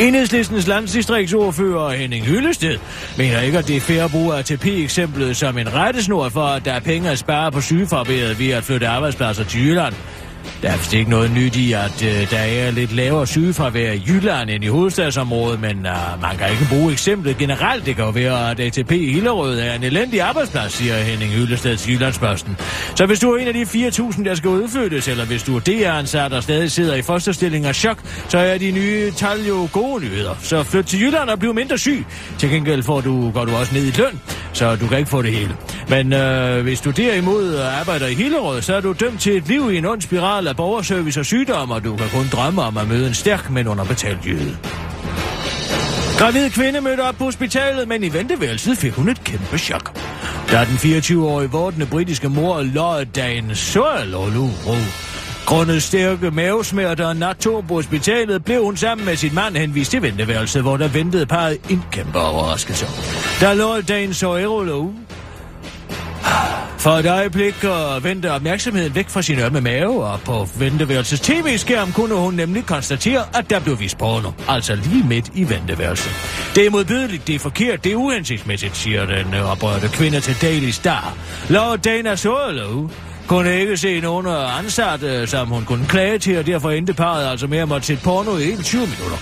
Speaker 5: Enhedslistens landdistriktsordfører Henning Hyllested mener ikke, at det er fair at bruge ATP-eksemplet som en rettesnor for, at der er penge at spare på sygeforbedret ved at flytte arbejdspladser til Jylland. Der er vist ikke noget nyt i, at øh, der er lidt lavere sygefravær i Jylland end i hovedstadsområdet, men øh, man kan ikke bruge eksemplet generelt. Det kan jo være, at ATP i Hillerød er en elendig arbejdsplads, siger Henning Hyllested til Jyllandsposten. Så hvis du er en af de 4.000, der skal udflyttes, eller hvis du er DR-ansat og stadig sidder i fosterstilling af chok, så er de nye tal jo gode nyheder. Så flyt til Jylland og bliv mindre syg. Til gengæld får du, går du også ned i løn, så du kan ikke få det hele. Men øh, hvis du derimod arbejder i Hillerød, så er du dømt til et liv i en ond spiral af borgerservice og sygdom, og du kan kun drømme om at møde en stærk, men underbetalt jøde. Gravid kvinde mødte op på hospitalet, men i venteværelset fik hun et kæmpe chok. Da den 24-årige vortende britiske mor løj dagen Soalolu Grundet stærke mavesmerter og nattog på hospitalet, blev hun sammen med sin mand henvist til venteværelset, hvor der ventede parret en kæmpe overraskelse. Der lå dagen så Soalolu for et øjeblik øh, og vendte opmærksomheden væk fra sin ømme mave, og på venteværelsets tv-skærm kunne hun nemlig konstatere, at der blev vist porno. Altså lige midt i venteværelset. Det er modbydeligt, det er forkert, det er uhensigtsmæssigt, siger den øh, oprørte kvinde til Daily Star. Lov Dana Solo kunne ikke se nogen øh, ansatte, som hun kunne klage til, og derfor endte parret altså med at måtte se porno i hele 20 minutter.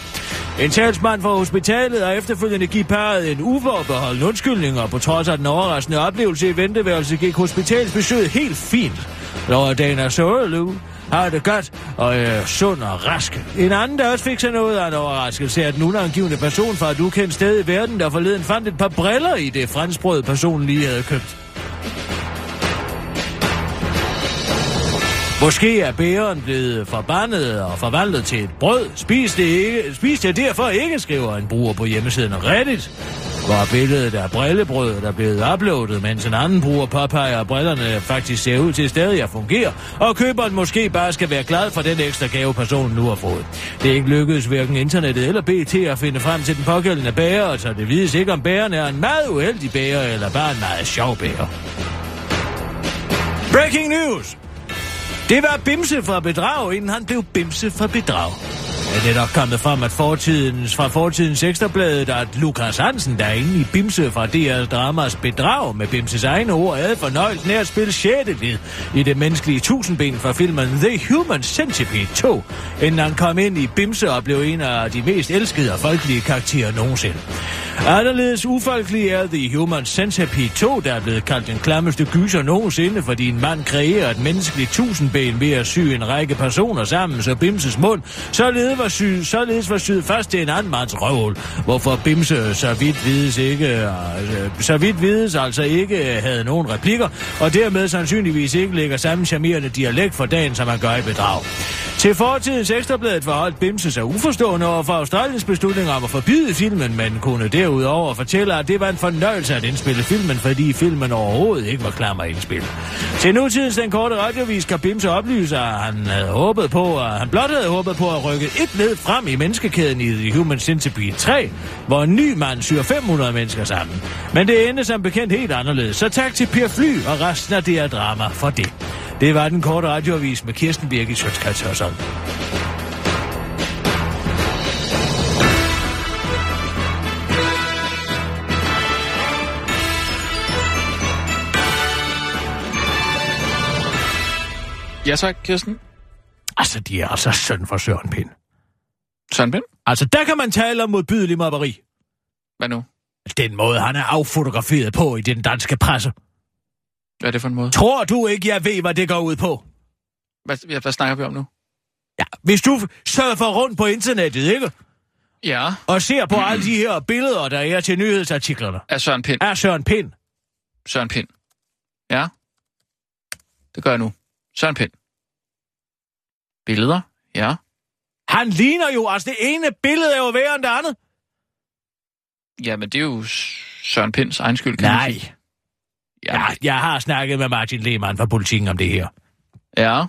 Speaker 5: En talsmand fra hospitalet har efterfølgende givet parret en uforbeholden undskyldning, og på trods af den overraskende oplevelse i venteværelset gik hospitalsbesøget helt fint. Laura Dana Sørelu har det godt og er sund og rask. En anden, der også fik sig noget af en overraskelse, er den unangivende person fra et ukendt sted i verden, der forleden fandt et par briller i det franskbrød, personen lige havde købt. Måske er bæren blevet forbandet og forvandlet til et brød. Spis det, ikke, spis det derfor ikke, skriver en bruger på hjemmesiden Reddit, hvor billedet af brillebrødet er blevet uploadet, mens en anden bruger påpeger, at brillerne faktisk ser ud til stadig at fungere, og køberen måske bare skal være glad for den ekstra gave, personen nu har fået. Det er ikke lykkedes hverken internettet eller BT at finde frem til den pågældende bærer, så det vides ikke, om bæren er en meget uheldig bærer eller bare en meget sjov bærer. Breaking news! Det var Bimse fra bedrag, inden han blev Bimse fra bedrag. Ja, det er nok kommet frem at fortidens, fra fortidens ekstrabladet, at Lukas Hansen, der er inde i Bimse fra DR Dramas bedrag med Bimses egne ord, havde fornøjelse nær at spille sjette led i det menneskelige tusindben fra filmen The Human Centipede 2, inden han kom ind i Bimse og blev en af de mest elskede og folkelige karakterer nogensinde. Anderledes ufolkelig er The Human Centipede 2, der er blevet kaldt den klammeste gyser nogensinde, fordi en mand kreerer et menneskeligt tusindben ved at sy en række personer sammen, så Bimses mund således var, sy, således var syet først til en anden mands røvhul, hvorfor Bimse så vidt vides ikke, øh, så vidt vides altså ikke øh, havde nogen replikker, og dermed sandsynligvis ikke lægger samme charmerende dialekt for dagen, som han gør i bedrag. Til fortidens ekstrabladet forholdt Bimse sig uforstående over for Australiens beslutning om at forbyde filmen, men kunne derudover fortælle, at det var en fornøjelse at indspille filmen, fordi filmen overhovedet ikke var klar med at indspille. Til nutidens den korte radiovis kan Bimse oplyse, at han havde håbet på, at han blot havde håbet på at rykke et led frem i menneskekæden i The Human Centipede 3, hvor en ny mand syr 500 mennesker sammen. Men det endte som bekendt helt anderledes, så tak til Per Fly og resten af det her drama for det. Det var den korte radioavis med Kirsten Birgit Sjøtskrets Hørsson.
Speaker 4: Ja tak, Kirsten.
Speaker 5: Altså, de er altså søn for Søren Pind.
Speaker 4: Søren Pind?
Speaker 5: Altså, der kan man tale om modbydelig mobberi.
Speaker 4: Hvad nu?
Speaker 5: Den måde, han er affotograferet på i den danske presse.
Speaker 4: Hvad er det for en måde?
Speaker 5: Tror du ikke, jeg ved, hvad det går ud på?
Speaker 4: Hvad, ja, hvad snakker vi om nu?
Speaker 5: Ja, hvis du surfer rundt på internettet, ikke?
Speaker 4: Ja.
Speaker 5: Og ser på alle de her billeder, der er til nyhedsartiklerne.
Speaker 4: Er Søren Pind.
Speaker 5: Er Søren Pind.
Speaker 4: Søren Pind. Ja. Det gør jeg nu. Søren Pind. Billeder. Ja.
Speaker 5: Han ligner jo, altså det ene billede er jo værre end det andet.
Speaker 4: Ja, men det er jo Søren Pinds egen skyld, kan
Speaker 5: Nej.
Speaker 4: man sige.
Speaker 5: Ja, jeg har snakket med Martin Lehmann fra politikken om det her.
Speaker 4: Ja.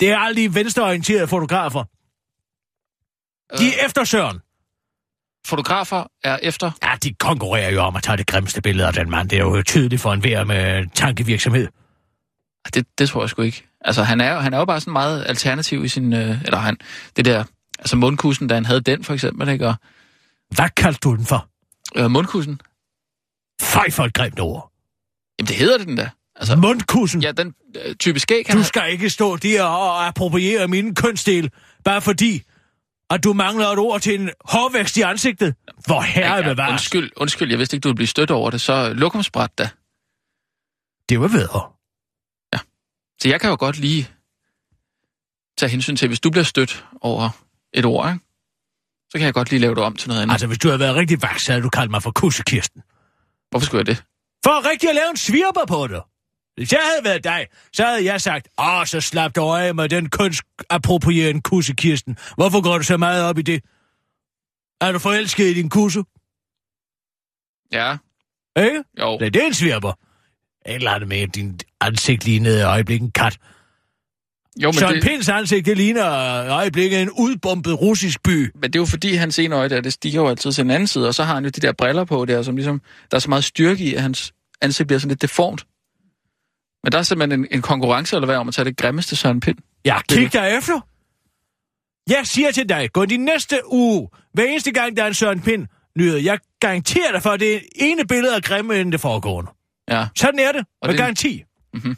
Speaker 5: Det er alle de venstreorienterede fotografer. De er efter Søren.
Speaker 4: Fotografer er efter...
Speaker 5: Ja, de konkurrerer jo om at tage det grimmeste billede af den mand. Det er jo tydeligt for en hver med tankevirksomhed.
Speaker 4: Det, det tror jeg sgu ikke. Altså, han er, jo, han er jo bare sådan meget alternativ i sin... Øh, eller han... Det der... Altså, mundkussen, da han havde den, for eksempel, ikke? Og,
Speaker 5: Hvad kaldte du den for?
Speaker 4: øh, mundkussen?
Speaker 5: Fej for et grimt ord.
Speaker 4: Jamen, det hedder det den der. Altså,
Speaker 5: Mundkussen.
Speaker 4: ja, den øh, type skæg,
Speaker 5: Du skal ikke stå der og appropriere mine kønsdel, bare fordi, at du mangler et ord til en hårvækst i ansigtet. Hvor herre
Speaker 4: Ja,
Speaker 5: bevares.
Speaker 4: undskyld, undskyld, jeg vidste ikke, du ville blive stødt over det, så lokumsbræt da.
Speaker 5: Det var bedre.
Speaker 4: Så jeg kan jo godt lige tage hensyn til, hvis du bliver stødt over et ord, ikke? så kan jeg godt lige lave det om til noget andet.
Speaker 5: Altså, hvis du havde været rigtig vaks, så havde du kaldt mig for kussekirsten.
Speaker 4: Hvorfor skulle jeg det?
Speaker 5: For rigtig at lave en svirper på dig. Hvis jeg havde været dig, så havde jeg sagt, åh, så slap dig af med den kønsapproprierende kussekirsten. Hvorfor går du så meget op i det? Er du forelsket i din kusse?
Speaker 4: Ja,
Speaker 5: Ikke?
Speaker 4: jo.
Speaker 5: Det er en svirper. Et eller andet med, at din ansigt lignede i øjeblikket en kat.
Speaker 4: Jo, men
Speaker 5: Søren
Speaker 4: det,
Speaker 5: Pinds ansigt, det ligner i øjeblikket en udbombet russisk by.
Speaker 4: men det er jo fordi, hans ene øje der, det stiger jo altid til den anden side, og så har han jo de der briller på der, som ligesom, der er så meget styrke i, at hans ansigt bliver sådan lidt deformt. Men der er simpelthen en, en konkurrence, eller hvad, om at tage det grimmeste Søren Pind.
Speaker 5: Ja, kig dig efter. Jeg siger til dig, gå de næste uge, hver eneste gang, der er en Søren Pind nyhed, jeg garanterer dig for, at det er ene billede af grimme end det foregående.
Speaker 4: Ja,
Speaker 5: Sådan er det,
Speaker 4: Og
Speaker 5: med
Speaker 4: det-
Speaker 5: garanti.
Speaker 4: Mhm.